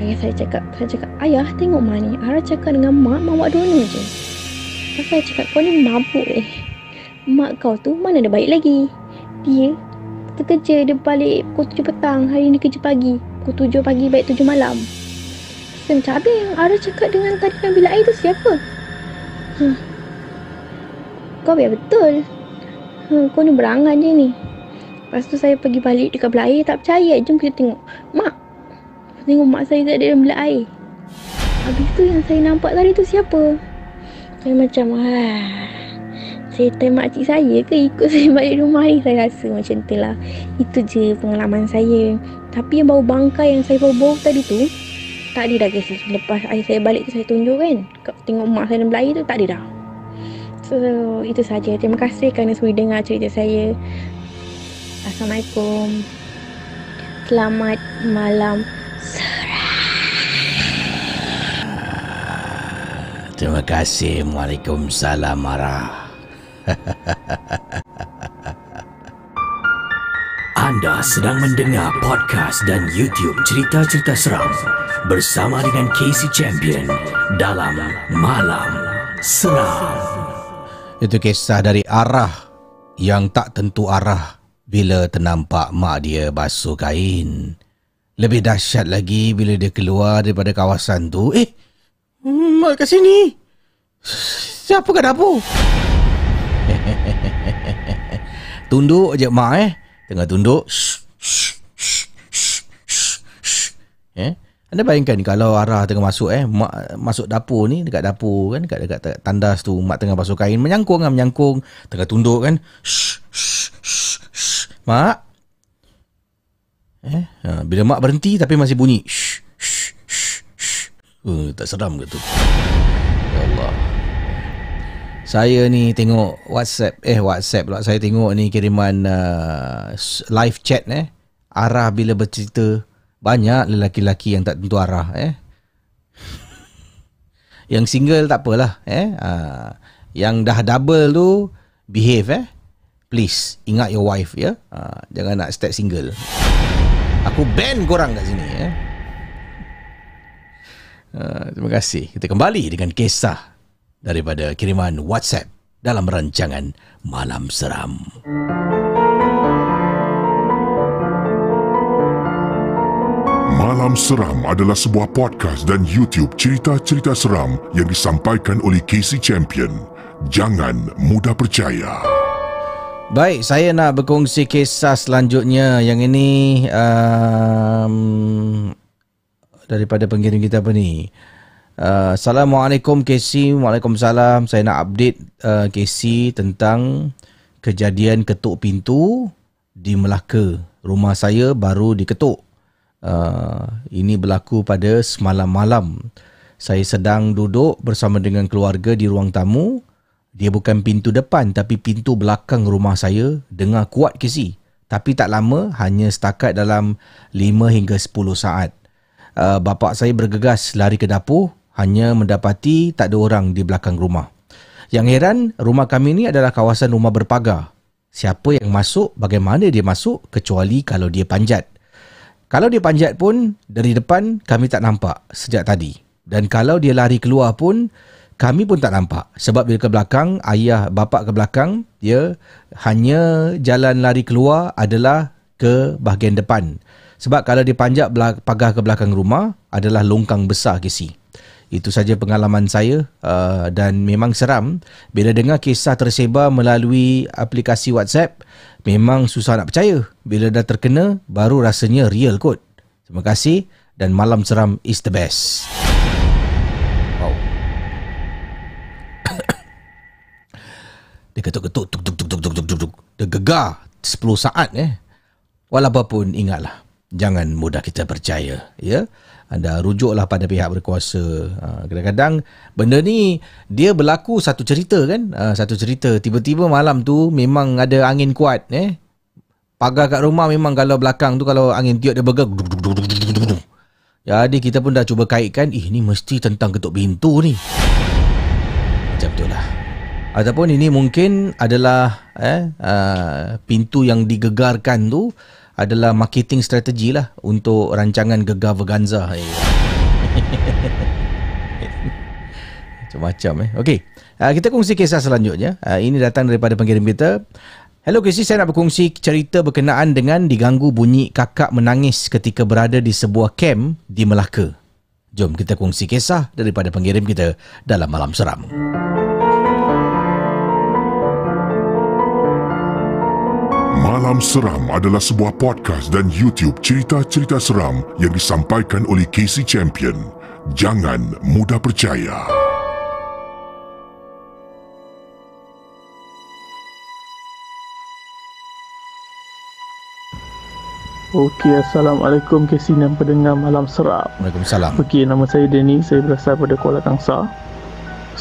Ayah saya cakap, saya cakap, ayah tengok mak ni. Ara cakap dengan mak, mak buat dono je. Lepas saya cakap, kau ni mabuk eh. Mak kau tu mana ada baik lagi. Dia terkerja, dia balik pukul 7 petang. Hari ni kerja pagi. Pukul 7 pagi, baik 7 malam. Saya macam, habis yang Ara cakap dengan tadi yang bilik air tu siapa? Hmm. Kau biar betul. Hmm, kau ni berangan je ni. Lepas tu saya pergi balik dekat bilik air, tak percaya. Jom kita tengok. Mak, Tengok mak saya tak ada dalam bilik air. Habis tu yang saya nampak tadi tu siapa? Saya macam, ah, setan makcik saya ke ikut saya balik rumah ni? Saya rasa macam tu lah. Itu je pengalaman saya. Tapi yang bau bangkai yang saya bau-bau tadi tu, tak ada dah guys. Lepas ayah saya balik tu saya tunjuk kan. Tengok mak saya bilik air tu, tak ada dah. So, itu saja. Terima kasih kerana sudi dengar cerita saya. Assalamualaikum. Selamat malam. Terima kasih. Waalaikumsalam marah. Anda sedang mendengar podcast dan YouTube cerita-cerita seram bersama dengan Casey Champion dalam Malam Seram. Itu kisah dari arah yang tak tentu arah bila ternampak mak dia basuh kain. Lebih dahsyat lagi bila dia keluar daripada kawasan tu. Eh, mak kat sini. Siapa kat dapur? tunduk je mak eh. Tengah tunduk. Eh? Anda bayangkan kalau arah tengah masuk eh, mak masuk dapur ni dekat dapur kan dekat dekat, tandas tu mak tengah basuh kain menyangkung kan menyangkung tengah tunduk kan. Mak. Eh, ha, bila mak berhenti tapi masih bunyi. Uh, tak seram ke tu? Ya. Saya ni tengok WhatsApp eh WhatsApp pula. Saya tengok ni kiriman uh, live chat eh. Arah bila bercerita banyak lelaki-lelaki yang tak tentu arah eh. Yang single tak apalah eh. Uh, yang dah double tu behave eh. Please ingat your wife ya. Uh, jangan nak stay single. Aku ban korang kat sini eh. Uh, terima kasih. Kita kembali dengan kisah daripada kiriman WhatsApp dalam rancangan Malam Seram. Malam Seram adalah sebuah podcast dan YouTube cerita-cerita seram yang disampaikan oleh Casey Champion. Jangan mudah percaya. Baik, saya nak berkongsi kisah selanjutnya. Yang ini um, daripada pengirim kita apa ni? Uh, Assalamualaikum Casey Waalaikumsalam. Saya nak update uh, Casey tentang Kejadian ketuk pintu Di Melaka. Rumah saya baru diketuk. Uh, Ini berlaku pada semalam malam. Saya sedang duduk bersama dengan keluarga di ruang tamu. Dia bukan pintu depan Tapi pintu belakang rumah saya. Dengar kuat Casey Tapi tak lama Hanya setakat dalam 5 hingga 10 saat. Uh, bapak saya bergegas lari ke dapur hanya mendapati tak ada orang di belakang rumah. Yang heran, rumah kami ini adalah kawasan rumah berpagar. Siapa yang masuk, bagaimana dia masuk kecuali kalau dia panjat. Kalau dia panjat pun, dari depan kami tak nampak sejak tadi. Dan kalau dia lari keluar pun, kami pun tak nampak. Sebab bila ke belakang, ayah bapak ke belakang, dia hanya jalan lari keluar adalah ke bahagian depan. Sebab kalau dia panjat pagar ke belakang rumah adalah longkang besar Casey. Itu saja pengalaman saya uh, dan memang seram bila dengar kisah tersebar melalui aplikasi WhatsApp memang susah nak percaya bila dah terkena baru rasanya real kot. Terima kasih dan malam seram is the best. Wow. Dia ketuk-ketuk tuk tuk tuk tuk tuk tuk tuk. Dia gegar 10 saat eh. Walaupun ingatlah jangan mudah kita percaya ya. Anda rujuklah pada pihak berkuasa. Ha, kadang-kadang benda ni dia berlaku satu cerita kan? Ha, satu cerita tiba-tiba malam tu memang ada angin kuat eh. Pagar kat rumah memang kalau belakang tu kalau angin tiup dia bergerak. Jadi kita pun dah cuba kaitkan, eh ni mesti tentang ketuk pintu ni. Macam tu lah. Ataupun ini mungkin adalah eh, uh, pintu yang digegarkan tu adalah marketing strategi lah untuk rancangan Gegar Veganza. Eh. Macam-macam eh. Okey. Uh, kita kongsi kisah selanjutnya. Uh, ini datang daripada pengirim kita. Hello Casey, saya nak berkongsi cerita berkenaan dengan diganggu bunyi kakak menangis ketika berada di sebuah kem di Melaka. Jom kita kongsi kisah daripada pengirim kita dalam Malam Seram. Malam Seram adalah sebuah podcast dan YouTube cerita-cerita seram yang disampaikan oleh Casey Champion. Jangan mudah percaya. Okey, Assalamualaikum Casey dan pendengar Malam Seram. Waalaikumsalam. Okey, nama saya Denny. Saya berasal pada Kuala Kangsar.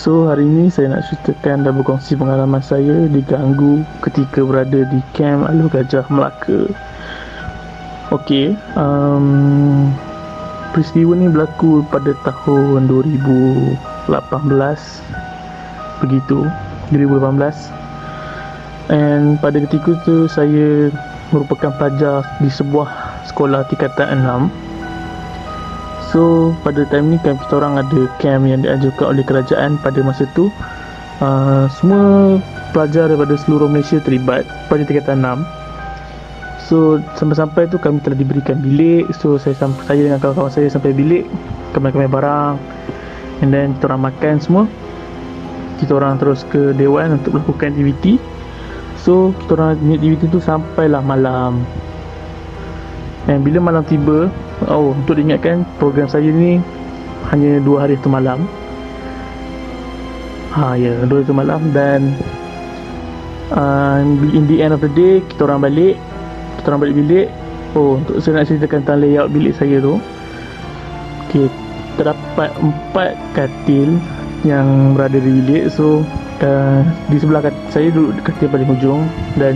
So, hari ini saya nak ceritakan dan berkongsi pengalaman saya diganggu ketika berada di kem Alu Gajah Melaka. Okey, um, peristiwa ni berlaku pada tahun 2018 begitu 2018 and pada ketika tu saya merupakan pelajar di sebuah sekolah tingkatan 6 so pada time ni camp kita orang ada camp yang diajukan oleh kerajaan pada masa tu. Uh, semua pelajar daripada seluruh Malaysia terlibat pada tingkatan 6 so sampai-sampai tu kami telah diberikan bilik. So saya saya dengan kawan-kawan saya sampai bilik kami-kami barang and then kita orang makan semua. Kita orang terus ke dewan untuk melakukan aktiviti. So kita orang aktiviti tu sampailah malam Dan bila malam tiba Oh untuk diingatkan program saya ni Hanya dua hari tu malam. Ha ya dua hari tu malam dan uh, In the end of the day kita orang balik Kita orang balik bilik. Oh untuk saya nak ceritakan tentang layout bilik saya tu. Okay terdapat empat katil yang berada di bilik. So uh, di sebelah kat, saya duduk katil paling hujung dan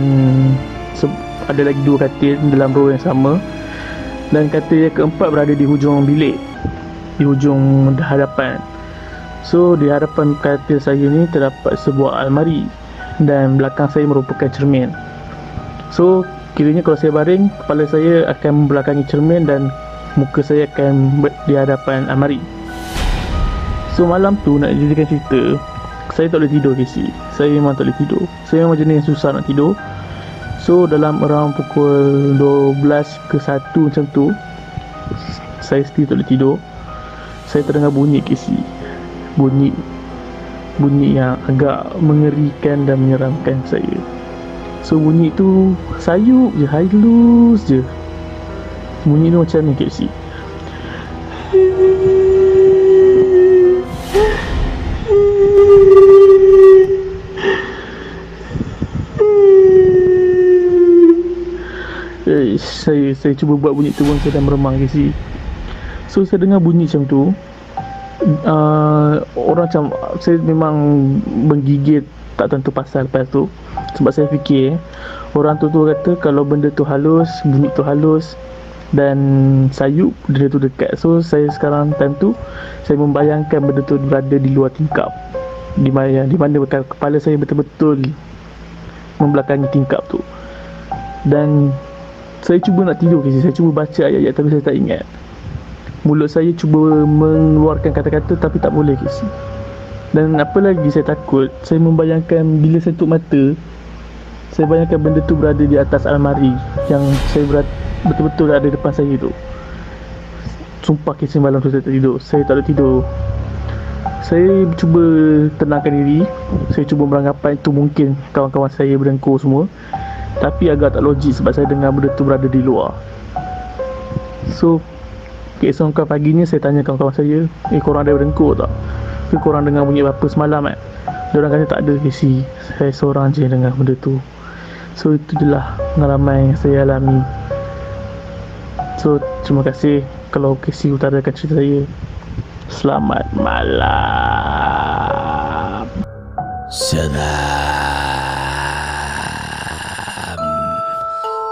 se- ada lagi dua katil dalam row yang sama dan katil yang keempat berada di hujung bilik di hujung hadapan. So di hadapan katil saya ni terdapat sebuah almari dan belakang saya merupakan cermin. So kiranya kalau saya baring kepala saya akan membelakangi cermin dan muka saya akan di hadapan almari. So malam tu nak jadikan cerita Saya tak boleh tidur KC Saya memang tak boleh tidur. Saya memang jenis yang susah nak tidur So dalam around pukul 12 ke 1 macam tu Saya still tak boleh tidur. Saya terdengar bunyi KC Bunyi Bunyi yang agak mengerikan dan menyeramkan saya. So bunyi tu sayup je, halus je. Bunyi tu macam ni KC saya saya cuba buat bunyi tu pun saya dah meremang si. So saya dengar bunyi macam tu. Uh, orang macam saya memang menggigit tak tentu pasal lepas tu sebab saya fikir orang tu tu kata kalau benda tu halus bunyi tu halus dan sayup benda tu dekat so saya sekarang time tu saya membayangkan benda tu berada di luar tingkap di mana di mana kepala saya betul-betul membelakangi tingkap tu dan saya cuba nak tidur kasi saya cuba baca ayat-ayat tapi saya tak ingat. Mulut saya cuba mengeluarkan kata-kata tapi tak boleh kasi dan apa lagi saya takut? Saya membayangkan bila saya tutup mata saya bayangkan benda tu berada di atas almari yang saya berat, betul-betul ada depan saya tu sumpah kisah malam tu saya tak tidur. Saya tak ada tidur. Saya cuba tenangkan diri. Saya cuba beranggapan itu mungkin kawan-kawan saya berdengkur semua tapi agak tak logik sebab saya dengar benda tu berada di luar. So keesokan paginya saya tanya kawan-kawan saya eh korang ada berdengkur tak? Ke korang dengar bunyi apa semalam eh? Diorang kata tak ada isi Saya seorang je dengar benda tu. So itu je lah pengalaman yang saya alami. So terima kasih. Kalau KC utarakan cerita saya Selamat malam. Seram.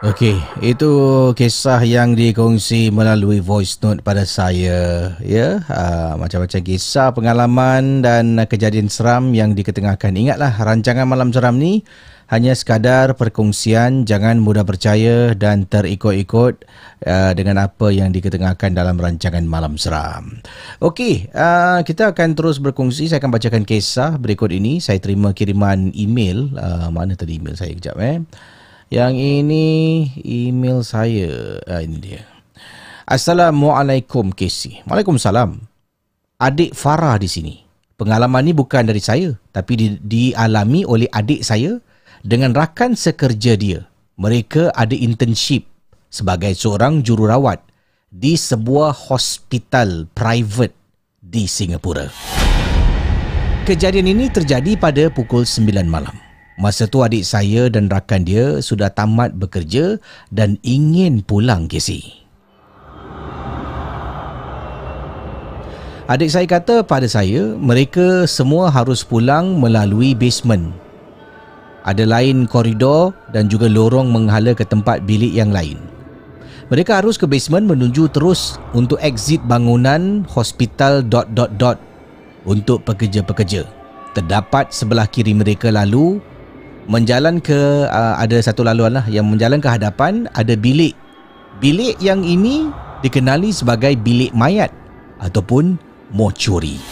Okey, itu kisah yang dikongsi melalui voice note pada saya, ya. Uh, macam-macam kisah, pengalaman dan kejadian seram yang diketengahkan. Ingatlah rancangan malam seram ni hanya sekadar perkongsian, jangan mudah percaya dan terikut-ikut uh, dengan apa yang diketengahkan dalam rancangan malam seram. Okey, uh, kita akan terus berkongsi. Saya akan bacakan kisah berikut ini. Saya terima kiriman email. Uh, mana tadi email saya kejap eh? Yang ini email saya. Ah, ini dia. Assalamualaikum Casey. Waalaikumsalam. Adik Farah di sini. Pengalaman ni bukan dari saya, tapi di, dialami oleh adik saya dengan rakan sekerja dia. Mereka ada internship sebagai seorang jururawat di sebuah hospital private di Singapura. Kejadian ini terjadi pada pukul 9 malam. Masa tu adik saya dan rakan dia sudah tamat bekerja dan ingin pulang Casey. Adik saya kata pada saya, mereka semua harus pulang melalui basement. Ada lain koridor dan juga lorong menghala ke tempat bilik yang lain. Mereka harus ke basement menuju terus untuk exit bangunan hospital dot dot dot untuk pekerja-pekerja. Terdapat sebelah kiri mereka lalu menjalan ke uh, ada satu laluan lah yang menjalan ke hadapan ada bilik. Bilik yang ini dikenali sebagai bilik mayat ataupun mortuary.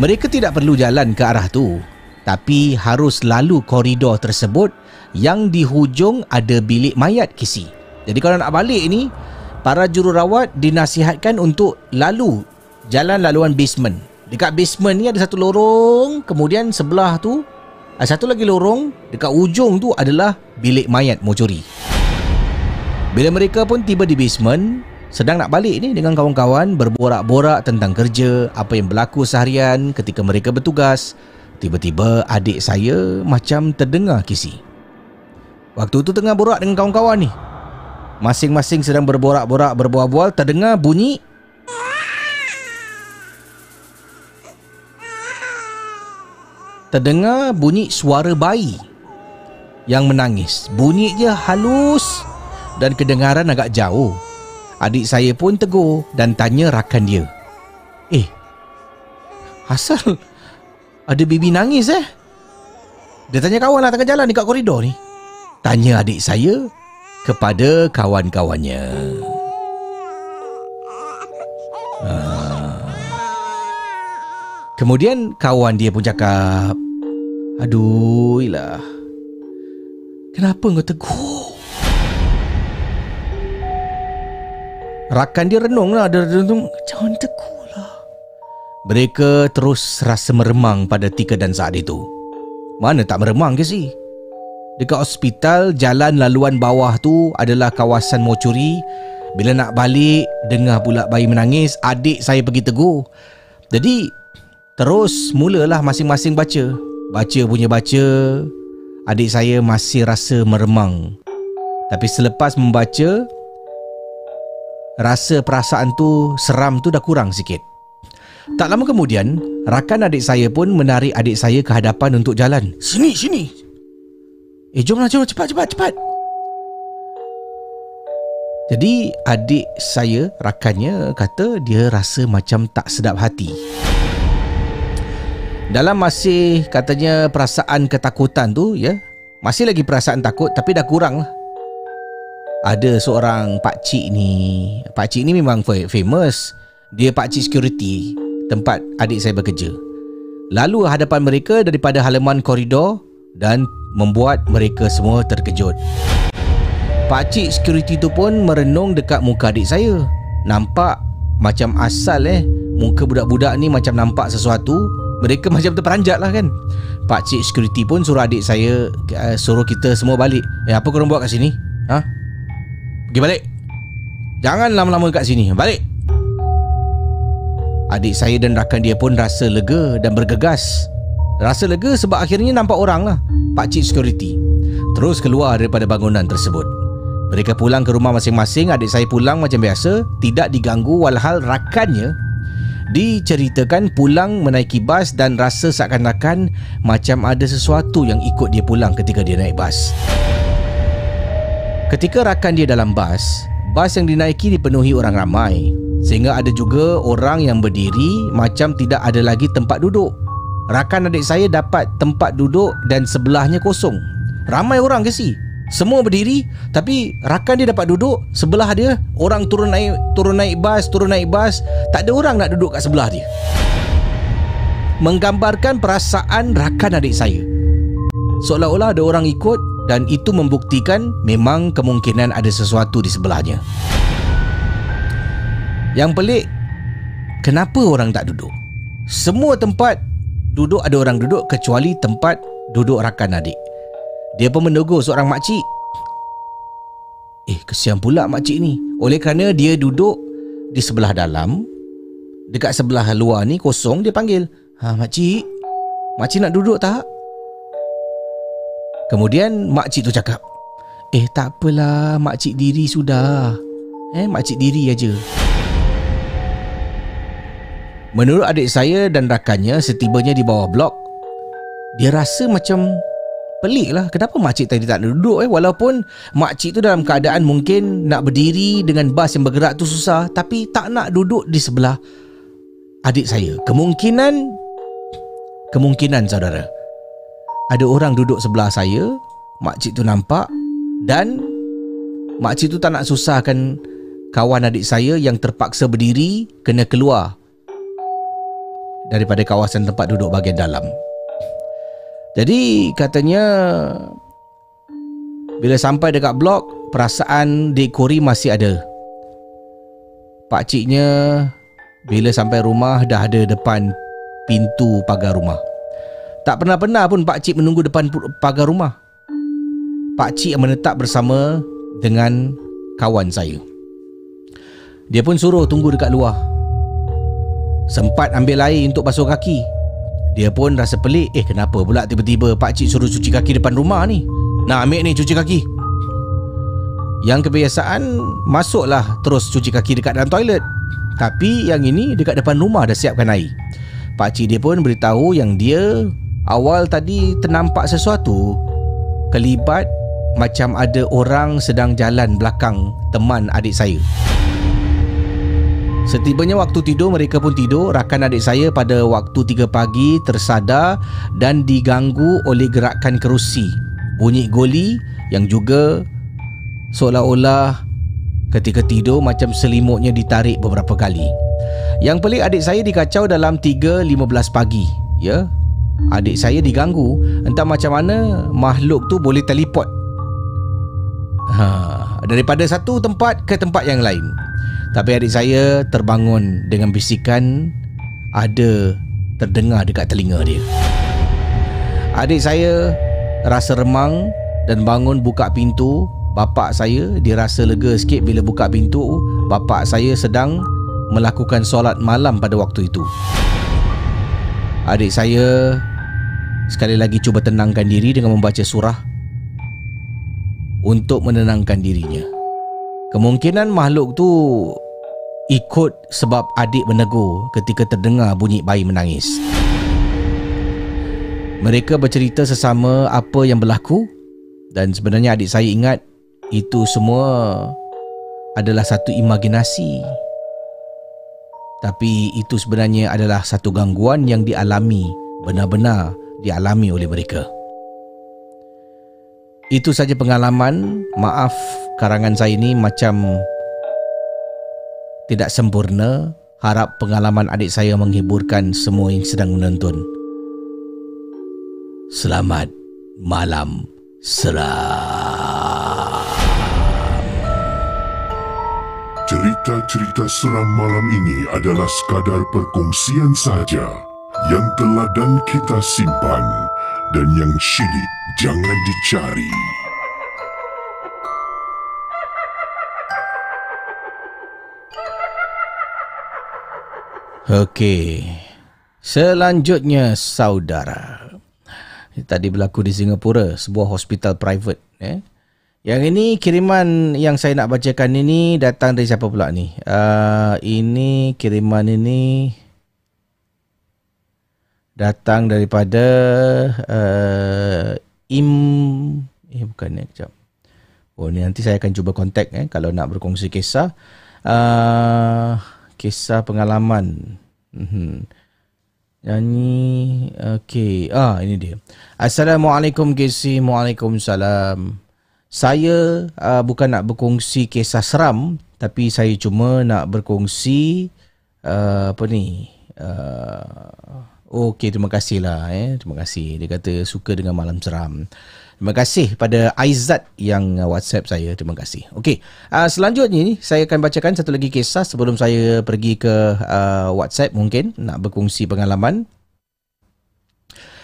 Mereka tidak perlu jalan ke arah tu tapi harus lalu koridor tersebut yang di hujung ada bilik mayat kisi. Jadi kalau nak balik ni para jururawat dinasihatkan untuk lalu jalan laluan basement. Dekat basement ni ada satu lorong, kemudian sebelah tu satu lagi lorong dekat ujung tu adalah bilik mayat mortuary. Bila mereka pun tiba di basement, sedang nak balik ni dengan kawan-kawan berborak-borak tentang kerja, apa yang berlaku seharian ketika mereka bertugas, tiba-tiba adik saya macam terdengar kisi. Waktu tu tengah borak dengan kawan-kawan ni. Masing-masing sedang berborak-borak berbual-bual terdengar bunyi terdengar bunyi suara bayi yang menangis. Bunyi dia halus dan kedengaran agak jauh. Adik saya pun tegur dan tanya rakan dia. Eh, asal ada baby nangis eh? Dia tanya kawan lah tengah jalan dekat koridor ni. Tanya adik saya kepada kawan-kawannya. Ah. Kemudian kawan dia pun cakap Aduh ilah. Kenapa kau tegur? Rakan dia renung lah Dia renung Jangan tegur lah Mereka terus rasa meremang pada Tika dan saat itu. Mana tak meremang ke si? Dekat hospital Jalan laluan bawah tu Adalah kawasan mortuary Bila nak balik Dengar pula bayi menangis Adik saya pergi tegur. Jadi Terus mulalah masing-masing baca. Baca punya baca. Adik saya masih rasa meremang. Tapi selepas membaca, rasa perasaan tu seram tu dah kurang sikit. Tak lama kemudian, rakan adik saya pun menarik adik saya ke hadapan untuk jalan. Sini, sini. Eh, jomlah, jom cepat, cepat, cepat. Jadi adik saya, rakannya kata dia rasa macam tak sedap hati. Dalam masih katanya perasaan ketakutan tu ya Masih lagi perasaan takut tapi dah kurang lah. Ada seorang pak cik ni. Pak cik ni memang famous. Dia pak cik security tempat adik saya bekerja. Lalu hadapan mereka daripada halaman koridor dan membuat mereka semua terkejut. Pak cik security tu pun merenung dekat muka adik saya. Nampak macam asal eh muka budak-budak ni macam nampak sesuatu mereka macam terperanjat lah kan. Pak cik security pun suruh adik saya uh, suruh kita semua balik. Eh apa korang buat kat sini? Ha? Pergi balik. Jangan lama-lama kat sini. Balik. Adik saya dan rakan dia pun rasa lega dan bergegas. Rasa lega sebab akhirnya nampak orang lah Pak cik security. Terus keluar daripada bangunan tersebut. Mereka pulang ke rumah masing-masing. Adik saya pulang macam biasa. Tidak diganggu Walhal rakannya Diceritakan pulang menaiki bas Dan rasa seakan-akan Macam ada sesuatu yang ikut dia pulang Ketika dia naik bas. Ketika rakan dia dalam bas Bas yang dinaiki dipenuhi orang ramai. Sehingga ada juga orang yang berdiri Macam tidak ada lagi tempat duduk. Rakan adik saya dapat tempat duduk Dan sebelahnya kosong. Ramai orang ke si? Semua berdiri Tapi rakan dia dapat duduk Sebelah dia Orang turun naik Turun naik bas Turun naik bas. Tak ada orang nak duduk kat sebelah dia. Menggambarkan perasaan rakan adik saya. Seolah-olah ada orang ikut Dan itu membuktikan Memang kemungkinan ada sesuatu di sebelahnya. Yang pelik Kenapa orang tak duduk? Semua tempat Duduk ada orang duduk Kecuali tempat Duduk rakan adik dia pun menegur seorang makcik Eh kesian pula makcik ni Oleh kerana dia duduk Di sebelah dalam Dekat sebelah luar ni kosong Dia panggil Ha makcik Makcik nak duduk tak? Kemudian makcik tu cakap Eh tak apalah Makcik diri sudah Eh makcik diri aja. Menurut adik saya dan rakannya Setibanya di bawah blok Dia rasa macam Pelik lah. Kenapa makcik tadi tak duduk eh? Walaupun makcik tu dalam keadaan mungkin Nak berdiri dengan bas yang bergerak tu susah Tapi tak nak duduk di sebelah Adik saya. Kemungkinan Kemungkinan saudara. Ada orang duduk sebelah saya Makcik tu nampak Dan Makcik tu tak nak susahkan Kawan adik saya yang terpaksa berdiri Kena keluar Daripada kawasan tempat duduk bahagian dalam jadi katanya bila sampai dekat blok perasaan Dek masih ada. Pak ciknya bila sampai rumah dah ada depan pintu pagar rumah. Tak pernah-pernah pun pak cik menunggu depan pagar rumah. Pak cik menetap bersama dengan kawan saya. Dia pun suruh tunggu dekat luar. Sempat ambil air untuk basuh kaki dia pun rasa pelik Eh kenapa pula tiba-tiba Pak Cik suruh cuci kaki depan rumah ni? Nak ambil ni cuci kaki. Yang kebiasaan Masuklah terus cuci kaki dekat dalam toilet. Tapi yang ini Dekat depan rumah dah siapkan air. Pak Cik dia pun beritahu yang dia Awal tadi ternampak sesuatu Kelibat Macam ada orang sedang jalan belakang Teman adik saya Setibanya waktu tidur mereka pun tidur. Rakan adik saya pada waktu 3 pagi tersadar Dan diganggu oleh gerakan kerusi. Bunyi goli yang juga Seolah-olah ketika tidur macam selimutnya ditarik beberapa kali. Yang pelik adik saya dikacau dalam 3.15 pagi Ya. Adik saya diganggu. Entah macam mana makhluk tu boleh teleport. Ha, Daripada satu tempat ke tempat yang lain tapi adik saya terbangun dengan bisikan ada terdengar dekat telinga dia. Adik saya rasa remang dan bangun buka pintu. Bapa saya dia rasa lega sikit bila buka pintu. Bapa saya sedang melakukan solat malam pada waktu itu. Adik saya sekali lagi cuba tenangkan diri dengan membaca surah untuk menenangkan dirinya. Kemungkinan makhluk tu ikut sebab adik menegur ketika terdengar bunyi bayi menangis. Mereka bercerita sesama apa yang berlaku dan sebenarnya adik saya ingat itu semua adalah satu imajinasi. Tapi itu sebenarnya adalah satu gangguan yang dialami benar-benar dialami oleh mereka. Itu saja pengalaman. Maaf karangan saya ini macam tidak sempurna. Harap pengalaman adik saya menghiburkan semua yang sedang menonton. Selamat malam seram. Cerita-cerita seram malam ini adalah sekadar perkongsian saja yang telah dan kita simpan dan yang syilid jangan dicari. Okey. Selanjutnya saudara. Tadi berlaku di Singapura, sebuah hospital private eh. Yang ini kiriman yang saya nak bacakan ini datang dari siapa pula ni? Uh, ini kiriman ini datang daripada uh, Im eh bukan ni kejap. Oh ni nanti saya akan cuba kontak eh kalau nak berkongsi kisah. Uh, kisah pengalaman. Hmm. Nyanyi okey. Ah ini dia. Assalamualaikum Gesi. Waalaikumsalam. Saya uh, bukan nak berkongsi kisah seram tapi saya cuma nak berkongsi uh, apa ni? Uh, Okey, terima kasihlah eh. Terima kasih. Dia kata suka dengan malam seram. Terima kasih pada Aizat yang WhatsApp saya. Terima kasih. Okey. Uh, selanjutnya ni saya akan bacakan satu lagi kisah sebelum saya pergi ke uh, WhatsApp mungkin nak berkongsi pengalaman.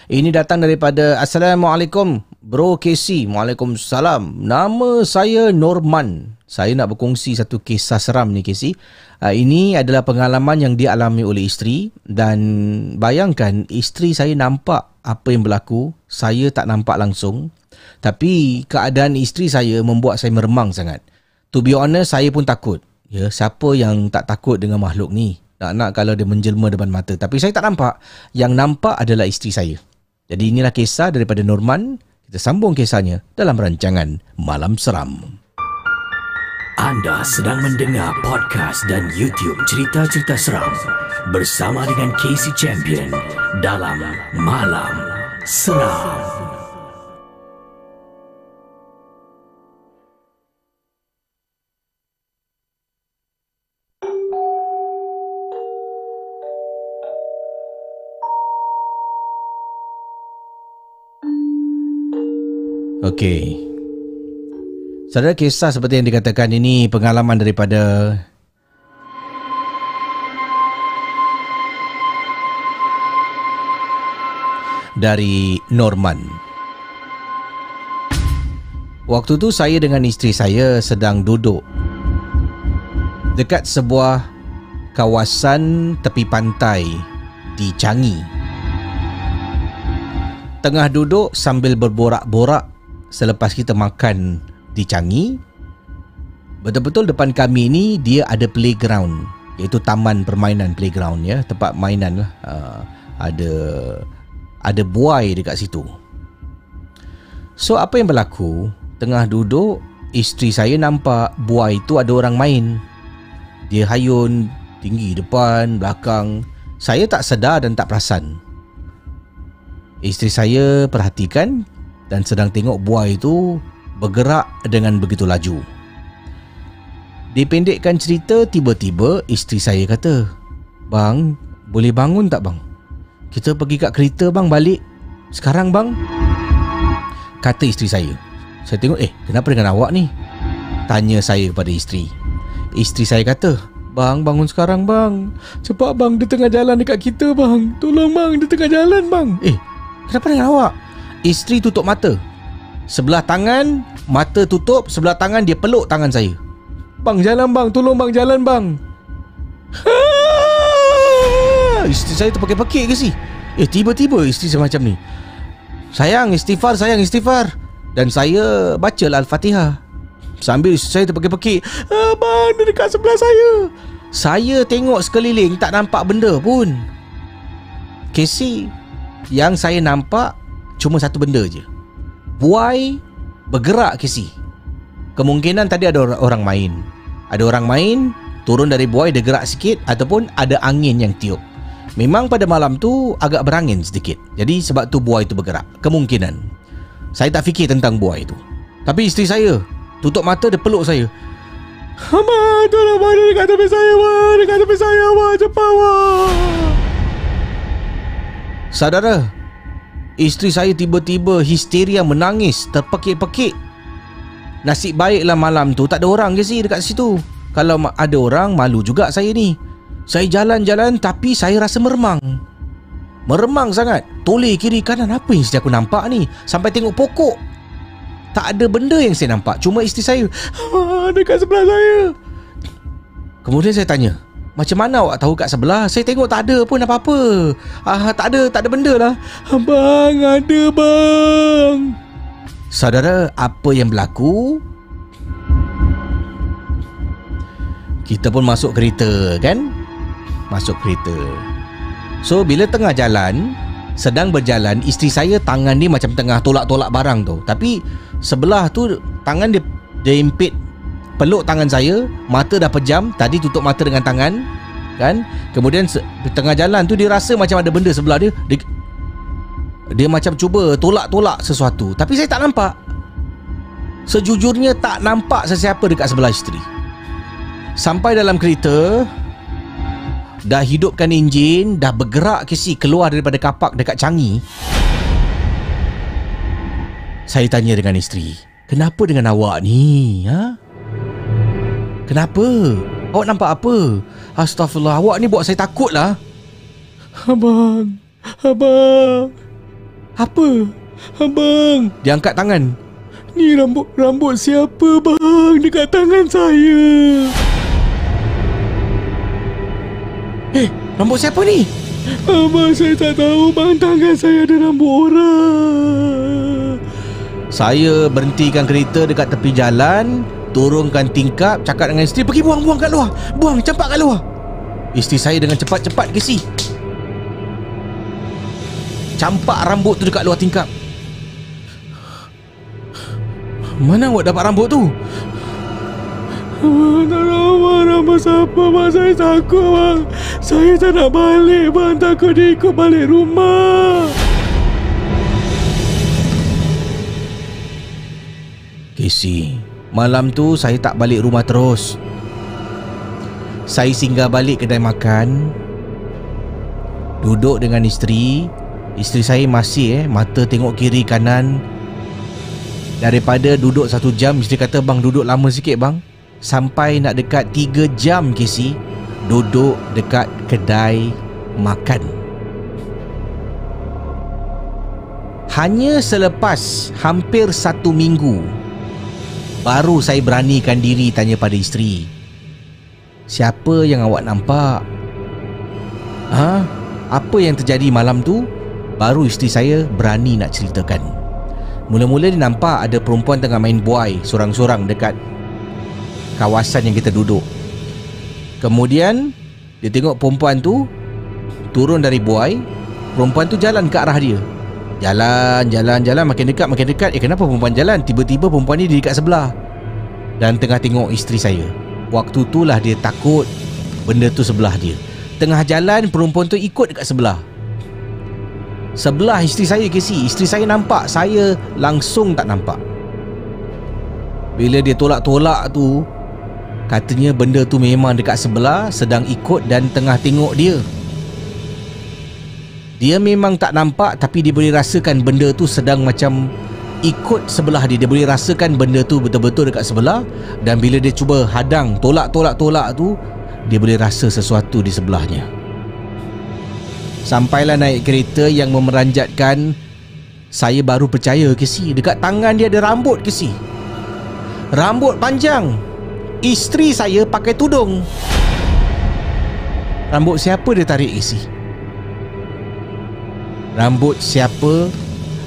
Ini datang daripada Assalamualaikum Bro Casey. Waalaikumsalam. Nama saya Norman. Saya nak berkongsi satu kisah seram ni Casey. Uh, ini adalah pengalaman yang dialami oleh isteri dan bayangkan isteri saya nampak apa yang berlaku. Saya tak nampak langsung. Tapi keadaan isteri saya membuat saya meremang sangat. To be honest, saya pun takut. Ya, siapa yang tak takut dengan makhluk ni? Nak-nak kalau dia menjelma depan mata. Tapi saya tak nampak. Yang nampak adalah isteri saya. Jadi inilah kisah daripada Norman. Kita sambung kisahnya dalam rancangan Malam Seram. Anda sedang mendengar podcast dan YouTube cerita-cerita seram bersama dengan Casey Champion dalam Malam Seram. Okey. Saudara kisah seperti yang dikatakan ini pengalaman daripada dari Norman. Waktu tu saya dengan isteri saya sedang duduk dekat sebuah kawasan tepi pantai di Changi. Tengah duduk sambil berborak-borak selepas kita makan di Changi betul-betul depan kami ni dia ada playground iaitu taman permainan playground ya. Tempat mainan lah. Uh, ada ada buai dekat situ. So apa yang berlaku? Tengah duduk isteri saya nampak buai tu ada orang main. Dia hayun tinggi depan belakang. Saya tak sedar dan tak perasan. Isteri saya perhatikan dan sedang tengok buai itu bergerak dengan begitu laju. Dipendekkan cerita, tiba-tiba isteri saya kata, Bang, boleh bangun tak bang? Kita pergi kat kereta bang balik. Sekarang bang? Kata isteri saya. Saya tengok, eh kenapa dengan awak ni? Tanya saya pada isteri. Isteri saya kata, Bang, bangun sekarang bang. Cepat bang, dia tengah jalan dekat kita bang. Tolong bang, dia tengah jalan bang. Eh, kenapa dengan awak? Isteri tutup mata. Sebelah tangan Mata tutup. Sebelah tangan dia peluk tangan saya. Bang jalan bang. Tolong bang jalan bang. Isteri saya terpekik-pekik ke si? Eh tiba-tiba isteri saya macam ni. Sayang istighfar Sayang istighfar. Dan saya baca Al-Fatihah. Sambil saya terpekik-pekik. Ah, Bang dia dekat sebelah saya. Saya tengok sekeliling Tak nampak benda pun. Casey Yang saya nampak cuma satu benda je. Buai bergerak ke si. Kemungkinan tadi ada orang main. Ada orang main, turun dari buai dia gerak sikit ataupun ada angin yang tiup. Memang pada malam tu agak berangin sedikit. Jadi sebab tu buai tu bergerak. Kemungkinan. Saya tak fikir tentang buai tu. Tapi isteri saya tutup mata dia peluk saya. Abang, tolong dia dekat tepi saya bang, dekat tepi saya bang, cepat bang. Saudara, isteri saya tiba-tiba histeria menangis, terpekik-pekik. Nasib baiklah malam tu tak ada orang ke sih dekat situ. Kalau ada orang, malu juga saya ni. Saya jalan-jalan tapi saya rasa meremang. Meremang sangat. Toleh kiri kanan apa yang aku nampak ni? Sampai tengok pokok. Tak ada benda yang saya nampak. Cuma isteri saya ah, dekat sebelah saya. Kemudian saya tanya, macam mana awak tahu kat sebelah? Saya tengok tak ada pun apa-apa. Ah, tak ada, tak ada benda lah. Bang, ada bang. Saudara, apa yang berlaku? Kita pun masuk kereta kan? Masuk kereta. So bila tengah jalan, sedang berjalan, isteri saya tangan dia macam tengah tolak-tolak barang tu. Tapi sebelah tu tangan dia dia impit peluk tangan saya, mata dah pejam, tadi tutup mata dengan tangan, kan? Kemudian di tengah jalan tu dia rasa macam ada benda sebelah dia. Dia, dia macam cuba tolak-tolak sesuatu, tapi saya tak nampak. Sejujurnya tak nampak sesiapa dekat sebelah isteri. Sampai dalam kereta Dah hidupkan enjin Dah bergerak ke si keluar daripada kapak dekat Changi Saya tanya dengan isteri Kenapa dengan awak ni? Ha? Kenapa? Awak nampak apa? Astaghfirullah Awak ni buat saya takut lah Abang Abang Apa? Abang Dia angkat tangan Ni rambut rambut siapa bang dekat tangan saya? Eh, rambut siapa ni? Abang saya tak tahu bang tangan saya ada rambut orang. Saya berhentikan kereta dekat tepi jalan, turunkan tingkap, cakap dengan isteri pergi buang-buang kat luar. Buang cepat kat luar. Isteri saya dengan cepat-cepat ke si. Campak rambut tu dekat luar tingkap. Mana awak dapat rambut tu? Abang tak tahu bang Rambut siapa bang Saya takut bang Saya tak nak balik bang Takut dia ikut balik rumah Casey Malam tu saya tak balik rumah terus. Saya singgah balik kedai makan. Duduk dengan isteri. Isteri saya masih eh Mata tengok kiri kanan. Daripada duduk satu jam Isteri kata bang duduk lama sikit bang. Sampai nak dekat 3 jam Casey Duduk dekat kedai makan. Hanya selepas hampir satu minggu Baru saya beranikan diri tanya pada isteri Siapa yang awak nampak? Ha? Apa yang terjadi malam tu? Baru isteri saya berani nak ceritakan Mula-mula dia nampak ada perempuan tengah main buai Sorang-sorang dekat kawasan yang kita duduk Kemudian Dia tengok perempuan tu Turun dari buai Perempuan tu jalan ke arah dia Jalan, jalan, jalan. Makin dekat, makin dekat. Eh kenapa perempuan jalan? Tiba-tiba perempuan ni dekat sebelah. Dan tengah tengok isteri saya. Waktu tu lah dia takut Benda tu sebelah dia. Tengah jalan Perempuan tu ikut dekat sebelah. Sebelah isteri saya Casey Isteri saya nampak. Saya langsung tak nampak. Bila dia tolak-tolak tu Katanya benda tu memang dekat sebelah Sedang ikut dan tengah tengok dia Dia memang tak nampak Tapi dia boleh rasakan benda tu sedang macam Ikut sebelah dia. Dia boleh rasakan benda tu betul-betul dekat sebelah. Dan bila dia cuba hadang Tolak-tolak-tolak tu Dia boleh rasa sesuatu di sebelahnya. Sampailah naik kereta yang memeranjatkan Saya baru percaya ke si Dekat tangan dia ada rambut ke si Rambut panjang. Isteri saya pakai tudung. Rambut siapa dia tarik ke si Rambut siapa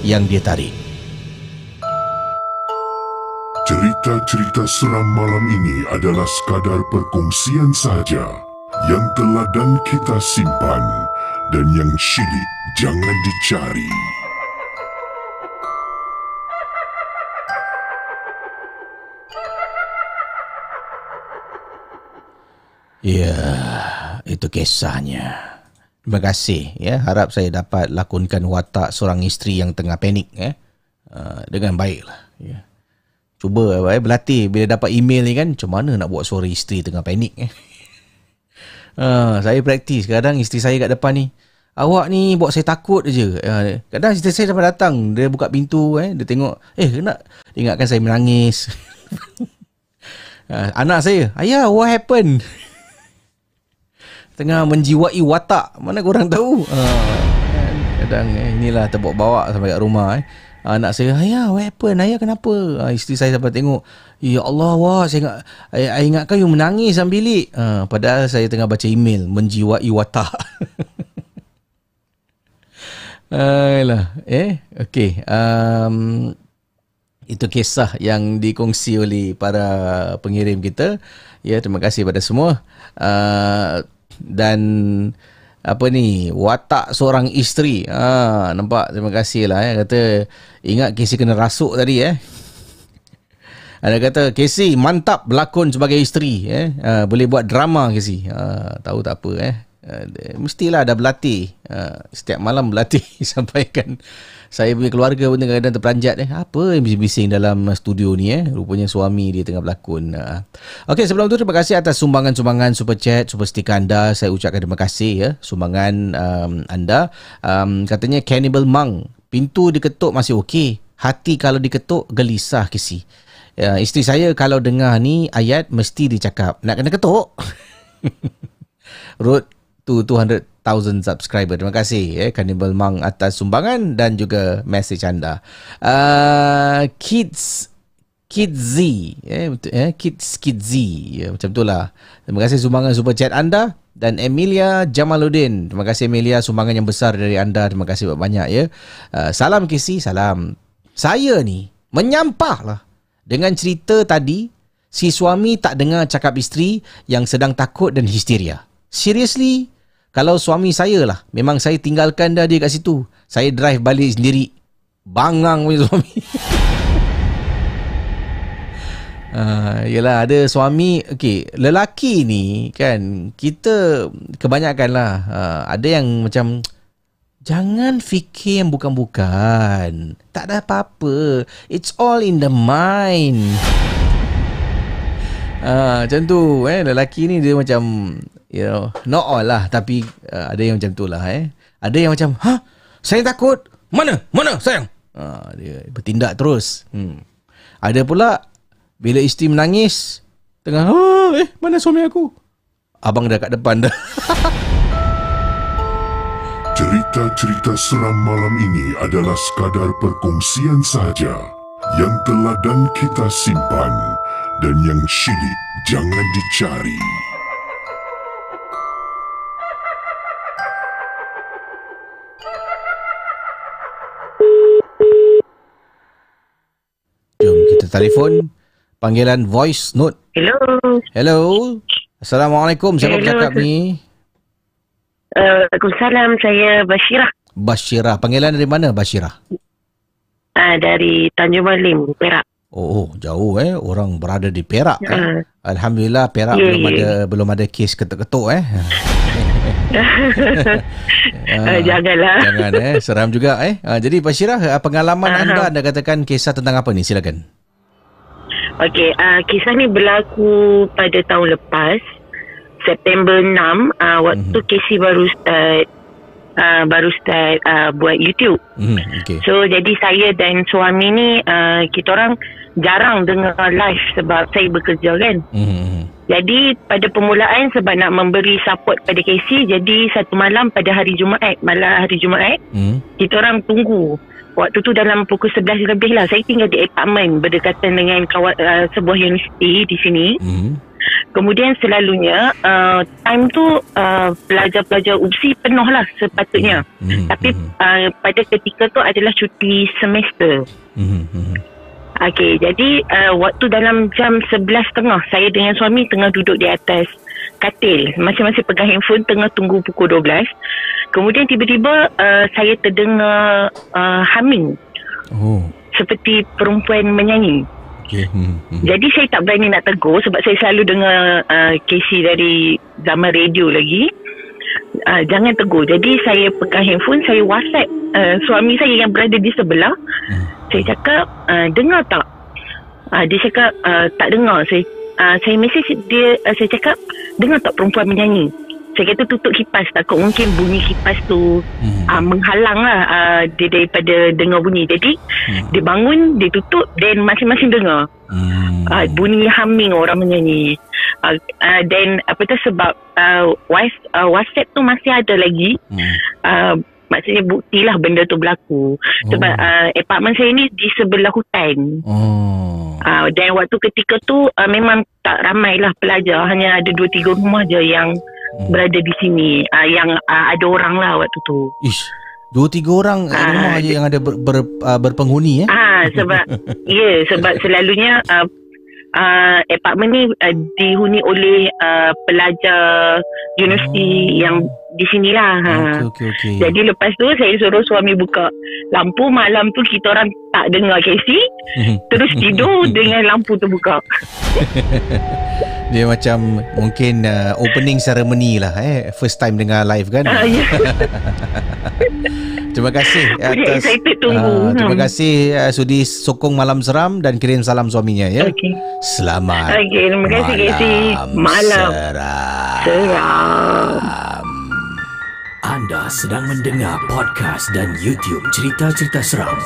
yang dia tarik Cerita-cerita seram malam ini adalah sekadar perkongsian sahaja yang telah dan kita simpan dan yang syilid jangan dicari. Ya, itu kisahnya. Terima kasih ya. Harap saya dapat lakonkan watak seorang isteri yang tengah panik ya. Uh, dengan baiklah ya. Cuba eh, berlatih bila dapat email ni kan macam mana nak buat suara isteri tengah panik eh. Uh, saya praktis kadang isteri saya kat depan ni awak ni buat saya takut je. Uh, kadang isteri saya dapat datang dia buka pintu eh dia tengok eh nak ingatkan saya menangis. uh, anak saya, ayah what happened? Tengah menjiwai watak. Mana korang tahu? Uh, kadang eh, inilah terbawa-bawa sampai kat rumah eh. Anak saya, ayah, what happened? Ayah kenapa? Uh, isteri saya sampai tengok, ya Allah, wah, saya ingat, saya, saya ingatkan you menangis dalam bilik. Uh, padahal saya tengah baca email, menjiwai watak. Ayolah, eh, okey. Um, itu kisah yang dikongsi oleh para pengirim kita. Ya, terima kasih pada semua. Uh, dan apa ni watak seorang isteri. Ha, nampak? Terima kasih lah eh. kata ingat Casey kena rasuk tadi eh. Ada kata Casey mantap berlakon sebagai isteri eh. Ha, boleh buat drama Casey. Ha, tahu tak apa eh ha, mestilah ada berlatih ha, setiap malam berlatih sampaikan saya punya keluarga pun kadang-kadang terperanjat eh. Apa yang bising-bising dalam studio ni eh? Rupanya suami dia tengah berlakon. Uh. Okey, sebelum tu terima kasih atas sumbangan-sumbangan super chat, super sticker anda. Saya ucapkan terima kasih ya sumbangan um, anda. Um, katanya Cannibal Mang, pintu diketuk masih okey. Hati kalau diketuk gelisah kisi. Uh, isteri saya kalau dengar ni ayat mesti dicakap nak kena ketuk. Road to 200,000 subscriber. Terima kasih eh Cannibal Mang atas sumbangan dan juga message anda. Uh, kids Kids Z eh, eh Kids Kids Z ya, macam itulah. Terima kasih sumbangan super chat anda dan Emilia Jamaluddin. Terima kasih Emilia sumbangan yang besar dari anda. Terima kasih banyak ya. Uh, salam Kisi, salam. Saya ni menyampah lah dengan cerita tadi si suami tak dengar cakap isteri yang sedang takut dan histeria. Seriously, kalau suami saya lah Memang saya tinggalkan dah dia kat situ Saya drive balik sendiri. Bangang punya suami. Uh, yelah ada suami okay, Lelaki ni kan Kita Kebanyakan lah uh, Ada yang macam Jangan fikir yang bukan-bukan. Tak ada apa-apa. It's all in the mind. Uh, Macam tu eh, Lelaki ni dia macam you know not all lah tapi uh, ada yang macam tu lah eh. Ada yang macam ha saya takut. Mana? Mana? Sayang. Uh, dia bertindak terus. Hmm. ada pula bila isteri menangis tengah oh, eh mana suami aku? Abang dah kat depan dah. Cerita-cerita seram malam ini adalah sekadar perkongsian saja yang telah dan kita simpan dan yang syilid jangan dicari. Telefon panggilan voice note. Hello. Hello. Assalamualaikum. Siapa Hello. bercakap ni? Uh, Waalaikumsalam. Saya Bashirah. Bashirah. Panggilan dari mana Bashirah? Uh, dari Tanjung Malim, Perak. Oh, jauh eh. Orang berada di Perak uh. eh. Alhamdulillah Perak yeah, belum yeah. ada belum ada kes ketuk-ketuk eh. uh, janganlah. Jangan eh. Seram juga eh. Uh, jadi Bashirah, pengalaman uh-huh. anda anda katakan kisah tentang apa ni? Silakan. Okey, uh, kisah ni berlaku pada tahun lepas September 6 uh, waktu mm-hmm. Casey baru start uh, baru start uh, buat YouTube. Mm, okay. So jadi saya dan suami ni uh, kita orang jarang dengar live sebab saya bekerja kan. Mm-hmm. Jadi pada permulaan sebab nak memberi support pada Casey jadi satu malam pada hari Jumaat, malam hari Jumaat, mm. kita orang tunggu waktu tu dalam pukul 11 lebih lah saya tinggal di apartmen berdekatan dengan kawat, uh, sebuah universiti di sini mm. kemudian selalunya uh, time tu uh, pelajar-pelajar UPSI penuh lah sepatutnya mm. tapi uh, pada ketika tu adalah cuti semester mm. Okey, jadi uh, waktu dalam jam 11.30 saya dengan suami tengah duduk di atas katil masing-masing pegang handphone tengah tunggu pukul 12 Kemudian tiba-tiba uh, saya terdengar uh, humming. Oh. Seperti perempuan menyanyi. Okay. Hmm, hmm. Jadi saya tak berani nak tegur sebab saya selalu dengar uh, Casey dari zaman radio lagi. Uh, jangan tegur. Jadi saya pegang handphone, saya WhatsApp uh, suami saya yang berada di sebelah. Hmm. Saya cakap, uh, dengar tak? uh, dia cakap uh, tak dengar saya uh, saya message dia uh, saya cakap dengar tak perempuan menyanyi saya kata tutup kipas takut mungkin bunyi kipas tu hmm. uh, menghalang lah uh, dia daripada dengar bunyi jadi hmm. dia bangun dia tutup dan masing-masing dengar hmm. uh, bunyi humming orang menyanyi uh, uh, dan apa tu sebab uh, WhatsApp tu masih ada lagi hmm. uh, maksudnya bukti lah benda tu berlaku oh. sebab uh, apartment saya ni di sebelah hutan oh. uh, dan waktu ketika tu uh, memang tak ramai lah pelajar hanya ada 2-3 rumah je yang hmm. berada di sini uh, yang uh, ada orang lah waktu tu. Ish. Dua tiga orang uh, rumah aja yang ada ber, ber, uh, berpenghuni eh. Ah sebab ya yeah, sebab selalunya uh, uh, apartment ni uh, dihuni oleh uh, pelajar universiti oh. yang di sinilah. Ha. Okay, okay, okay. Jadi lepas tu saya suruh suami buka lampu malam tu kita orang tak dengar Casey terus tidur dengan lampu tu buka. Dia macam mungkin uh, opening ceremony lah eh first time dengar live kan. Uh, yeah. terima kasih atas uh, terima hmm. kasih uh, sudi sokong malam seram dan kirim salam suaminya ya. Okay. Selamat. Okay, terima kasih malam Malam seram. seram. Anda sedang mendengar podcast dan YouTube cerita-cerita seram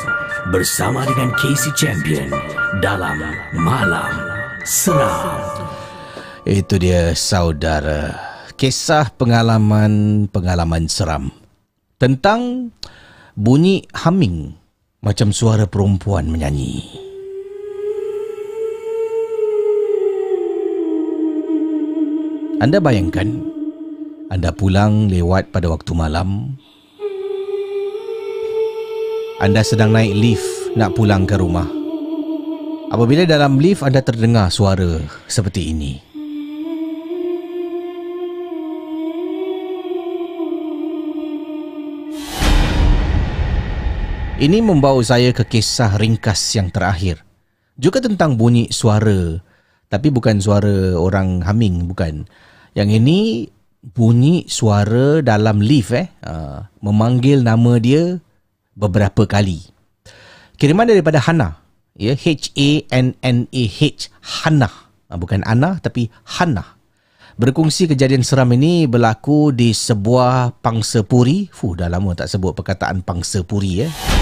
bersama dengan Casey Champion dalam Malam Seram. Itu dia saudara Kisah pengalaman-pengalaman seram Tentang bunyi humming Macam suara perempuan menyanyi. Anda bayangkan Anda pulang lewat pada waktu malam. Anda sedang naik lift nak pulang ke rumah. Apabila dalam lift anda terdengar suara seperti ini Ini membawa saya ke kisah ringkas yang terakhir. Juga tentang bunyi suara. Tapi bukan suara orang humming, bukan. Yang ini bunyi suara dalam lift eh. Uh, memanggil nama dia beberapa kali. Kiriman daripada Hana. Ya, H-A-N-N-A-H. Hana. Uh, bukan Ana tapi Hana. Berkongsi kejadian seram ini berlaku di sebuah pangsa puri. Fuh, dah lama tak sebut perkataan pangsa puri eh.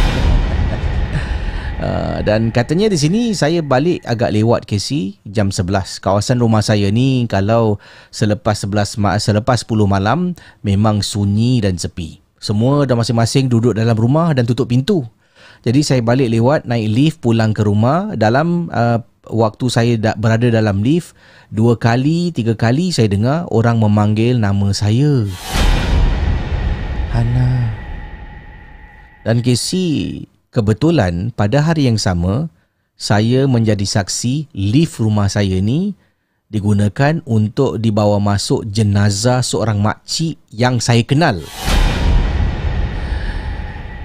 Uh, dan katanya di sini saya balik agak lewat KC jam 11. Kawasan rumah saya ni kalau selepas 11 ma- selepas 10 malam memang sunyi dan sepi. Semua dah masing-masing duduk dalam rumah dan tutup pintu. Jadi saya balik lewat naik lift pulang ke rumah dalam uh, waktu saya da- berada dalam lift dua kali tiga kali saya dengar orang memanggil nama saya. Hana. Dan Casey kebetulan pada hari yang sama saya menjadi saksi lift rumah saya ni digunakan untuk dibawa masuk jenazah seorang makcik yang saya kenal.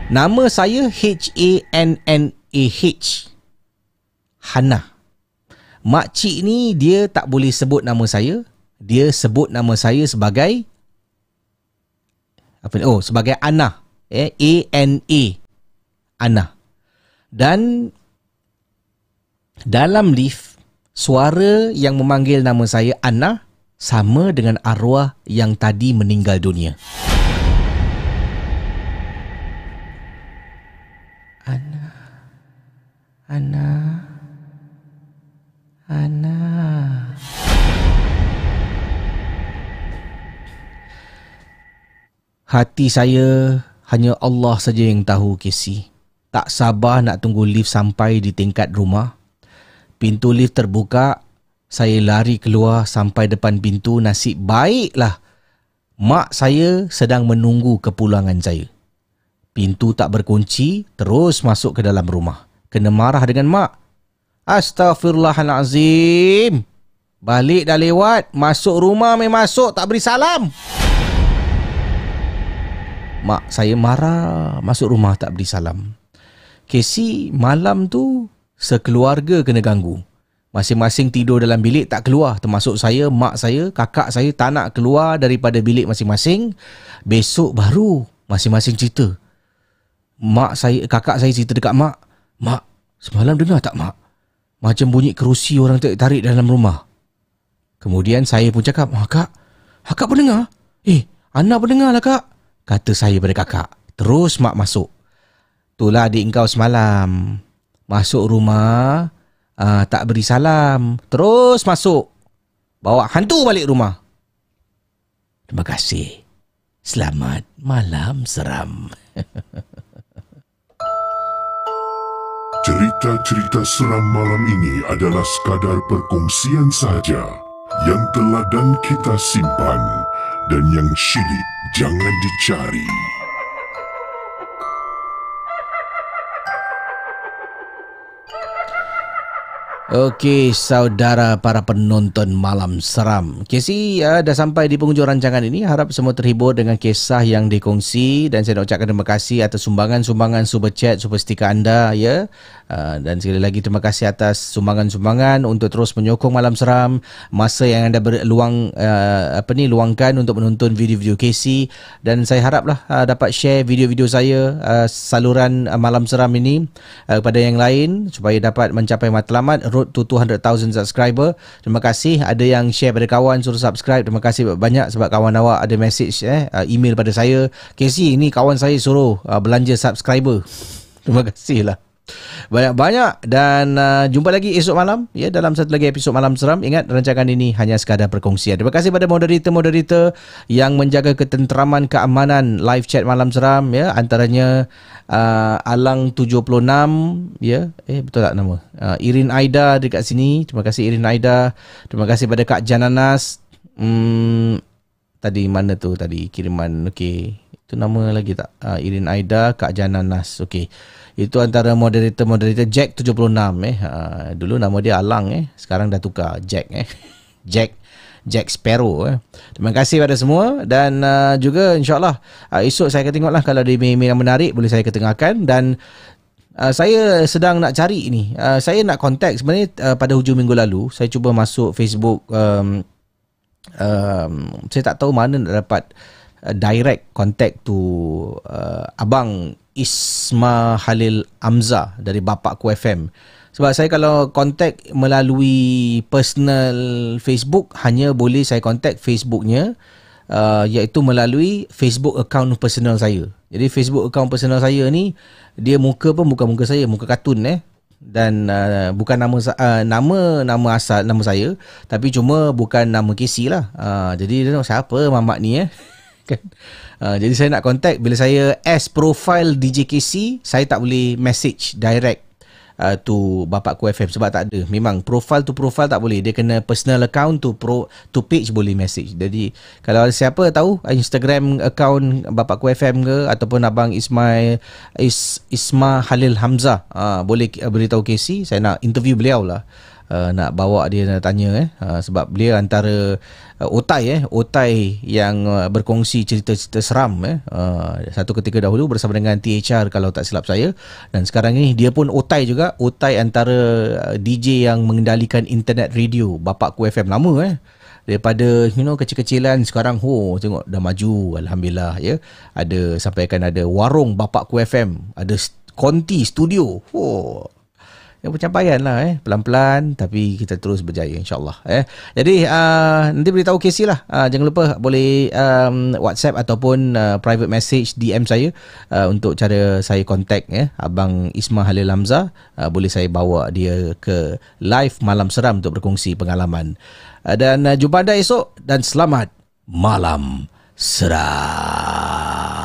Nama saya H A N N A H. Hana. Makcik ni dia tak boleh sebut nama saya. Dia sebut nama saya sebagai apa? Oh, sebagai Ana. Eh, A N A. Ana. Dan dalam lift, suara yang memanggil nama saya Ana sama dengan arwah yang tadi meninggal dunia. Ana. Ana. Ana. Hati saya hanya Allah saja yang tahu Casey. Tak sabar nak tunggu lift sampai di tingkat rumah. Pintu lift terbuka. Saya lari keluar sampai depan pintu. Nasib baiklah. Mak saya sedang menunggu kepulangan saya. Pintu tak berkunci. Terus masuk ke dalam rumah. Kena marah dengan mak. Astaghfirullahalazim. Balik dah lewat. Masuk rumah main masuk. Tak beri salam. Mak saya marah. Masuk rumah tak beri salam. Casey malam tu sekeluarga kena ganggu. Masing-masing tidur dalam bilik tak keluar termasuk saya, mak saya, kakak saya tak nak keluar daripada bilik masing-masing. Besok baru masing-masing cerita. Mak saya, kakak saya cerita dekat mak. Mak, semalam dengar tak mak? Macam bunyi kerusi orang tarik dalam rumah. Kemudian saya pun cakap, ah, Kak, Kak pun dengar? Eh, anak pun dengar lah Kak. Kata saya pada kakak. Terus mak masuk. Itulah adik engkau semalam. Masuk rumah, uh, tak beri salam. Terus masuk. Bawa hantu balik rumah. Terima kasih. Selamat malam seram. Cerita-cerita seram malam ini adalah sekadar perkongsian sahaja yang telah dan kita simpan dan yang syilid jangan dicari. Okey, saudara para penonton malam seram. Casey uh, dah sampai di penghujung rancangan ini. Harap semua terhibur dengan kisah yang dikongsi dan saya nak ucapkan terima kasih atas sumbangan-sumbangan super chat, super stiker anda ya. Uh, dan sekali lagi terima kasih atas sumbangan-sumbangan untuk terus menyokong malam seram. Masa yang anda berluang uh, apa ni luangkan untuk menonton video-video Casey dan saya haraplah uh, dapat share video-video saya uh, saluran uh, malam seram ini uh, kepada yang lain supaya dapat mencapai matlamat road to 200,000 subscriber. Terima kasih ada yang share pada kawan suruh subscribe. Terima kasih banyak sebab kawan awak ada message eh uh, email pada saya. Casey ini kawan saya suruh uh, belanja subscriber. Terima kasih lah. Banyak-banyak dan uh, jumpa lagi esok malam ya dalam satu lagi episod malam seram. Ingat rancangan ini hanya sekadar perkongsian. Terima kasih pada moderator-moderator yang menjaga ketenteraman keamanan live chat malam seram ya antaranya uh, Alang 76 ya eh betul tak nama uh, Irin Aida dekat sini. Terima kasih Irin Aida. Terima kasih pada Kak Jananas. Hmm, tadi mana tu tadi kiriman okey. Itu nama lagi tak? Uh, Irin Aida, Kak Jananas. Okey. Itu antara moderator-moderator Jack 76 eh. Ha, dulu nama dia Alang eh. Sekarang dah tukar Jack eh. Jack Jack Sparrow eh. Terima kasih pada semua dan uh, juga insyaallah uh, esok saya akan tengoklah kalau ada email yang menarik boleh saya ketengahkan dan Uh, saya sedang nak cari ni. Uh, saya nak contact sebenarnya uh, pada hujung minggu lalu saya cuba masuk Facebook um, um, saya tak tahu mana nak dapat uh, direct contact to uh, abang Isma Halil Amza dari Bapakku FM. Sebab saya kalau contact melalui personal Facebook hanya boleh saya contact Facebooknya uh, iaitu melalui Facebook account personal saya. Jadi Facebook account personal saya ni dia muka pun bukan muka saya, muka kartun eh dan uh, bukan nama uh, nama nama asal nama saya tapi cuma bukan nama Casey lah. Uh, jadi dia siapa mamak ni eh? kan? Uh, jadi saya nak contact bila saya as profile DJKC, saya tak boleh message direct uh, to Bapakku FM sebab tak ada. Memang profile to profile tak boleh. Dia kena personal account to pro to page boleh message. Jadi kalau siapa tahu Instagram account Bapakku FM ke ataupun abang Ismail Is, Isma Halil Hamzah, uh, boleh uh, beritahu KC, saya nak interview beliau lah. Uh, nak bawa dia nak tanya eh. Uh, sebab beliau antara uh, otai eh. Otai yang uh, berkongsi cerita-cerita seram eh. Uh, satu ketika dahulu bersama dengan THR kalau tak silap saya. Dan sekarang ni dia pun otai juga. Otai antara uh, DJ yang mengendalikan internet radio bapakku FM lama eh. Daripada you know kecil-kecilan sekarang ho tengok dah maju alhamdulillah ya. Ada sampaikan ada warung bapakku FM ada konti studio oh yang pencapaian lah eh. Pelan-pelan tapi kita terus berjaya insyaallah eh. Jadi uh, nanti beritahu Casey lah. Uh, jangan lupa boleh um, WhatsApp ataupun uh, private message DM saya uh, untuk cara saya contact eh. Abang Isma Halil Hamzah uh, boleh saya bawa dia ke live malam seram untuk berkongsi pengalaman. Uh, dan uh, jumpa anda esok dan selamat malam seram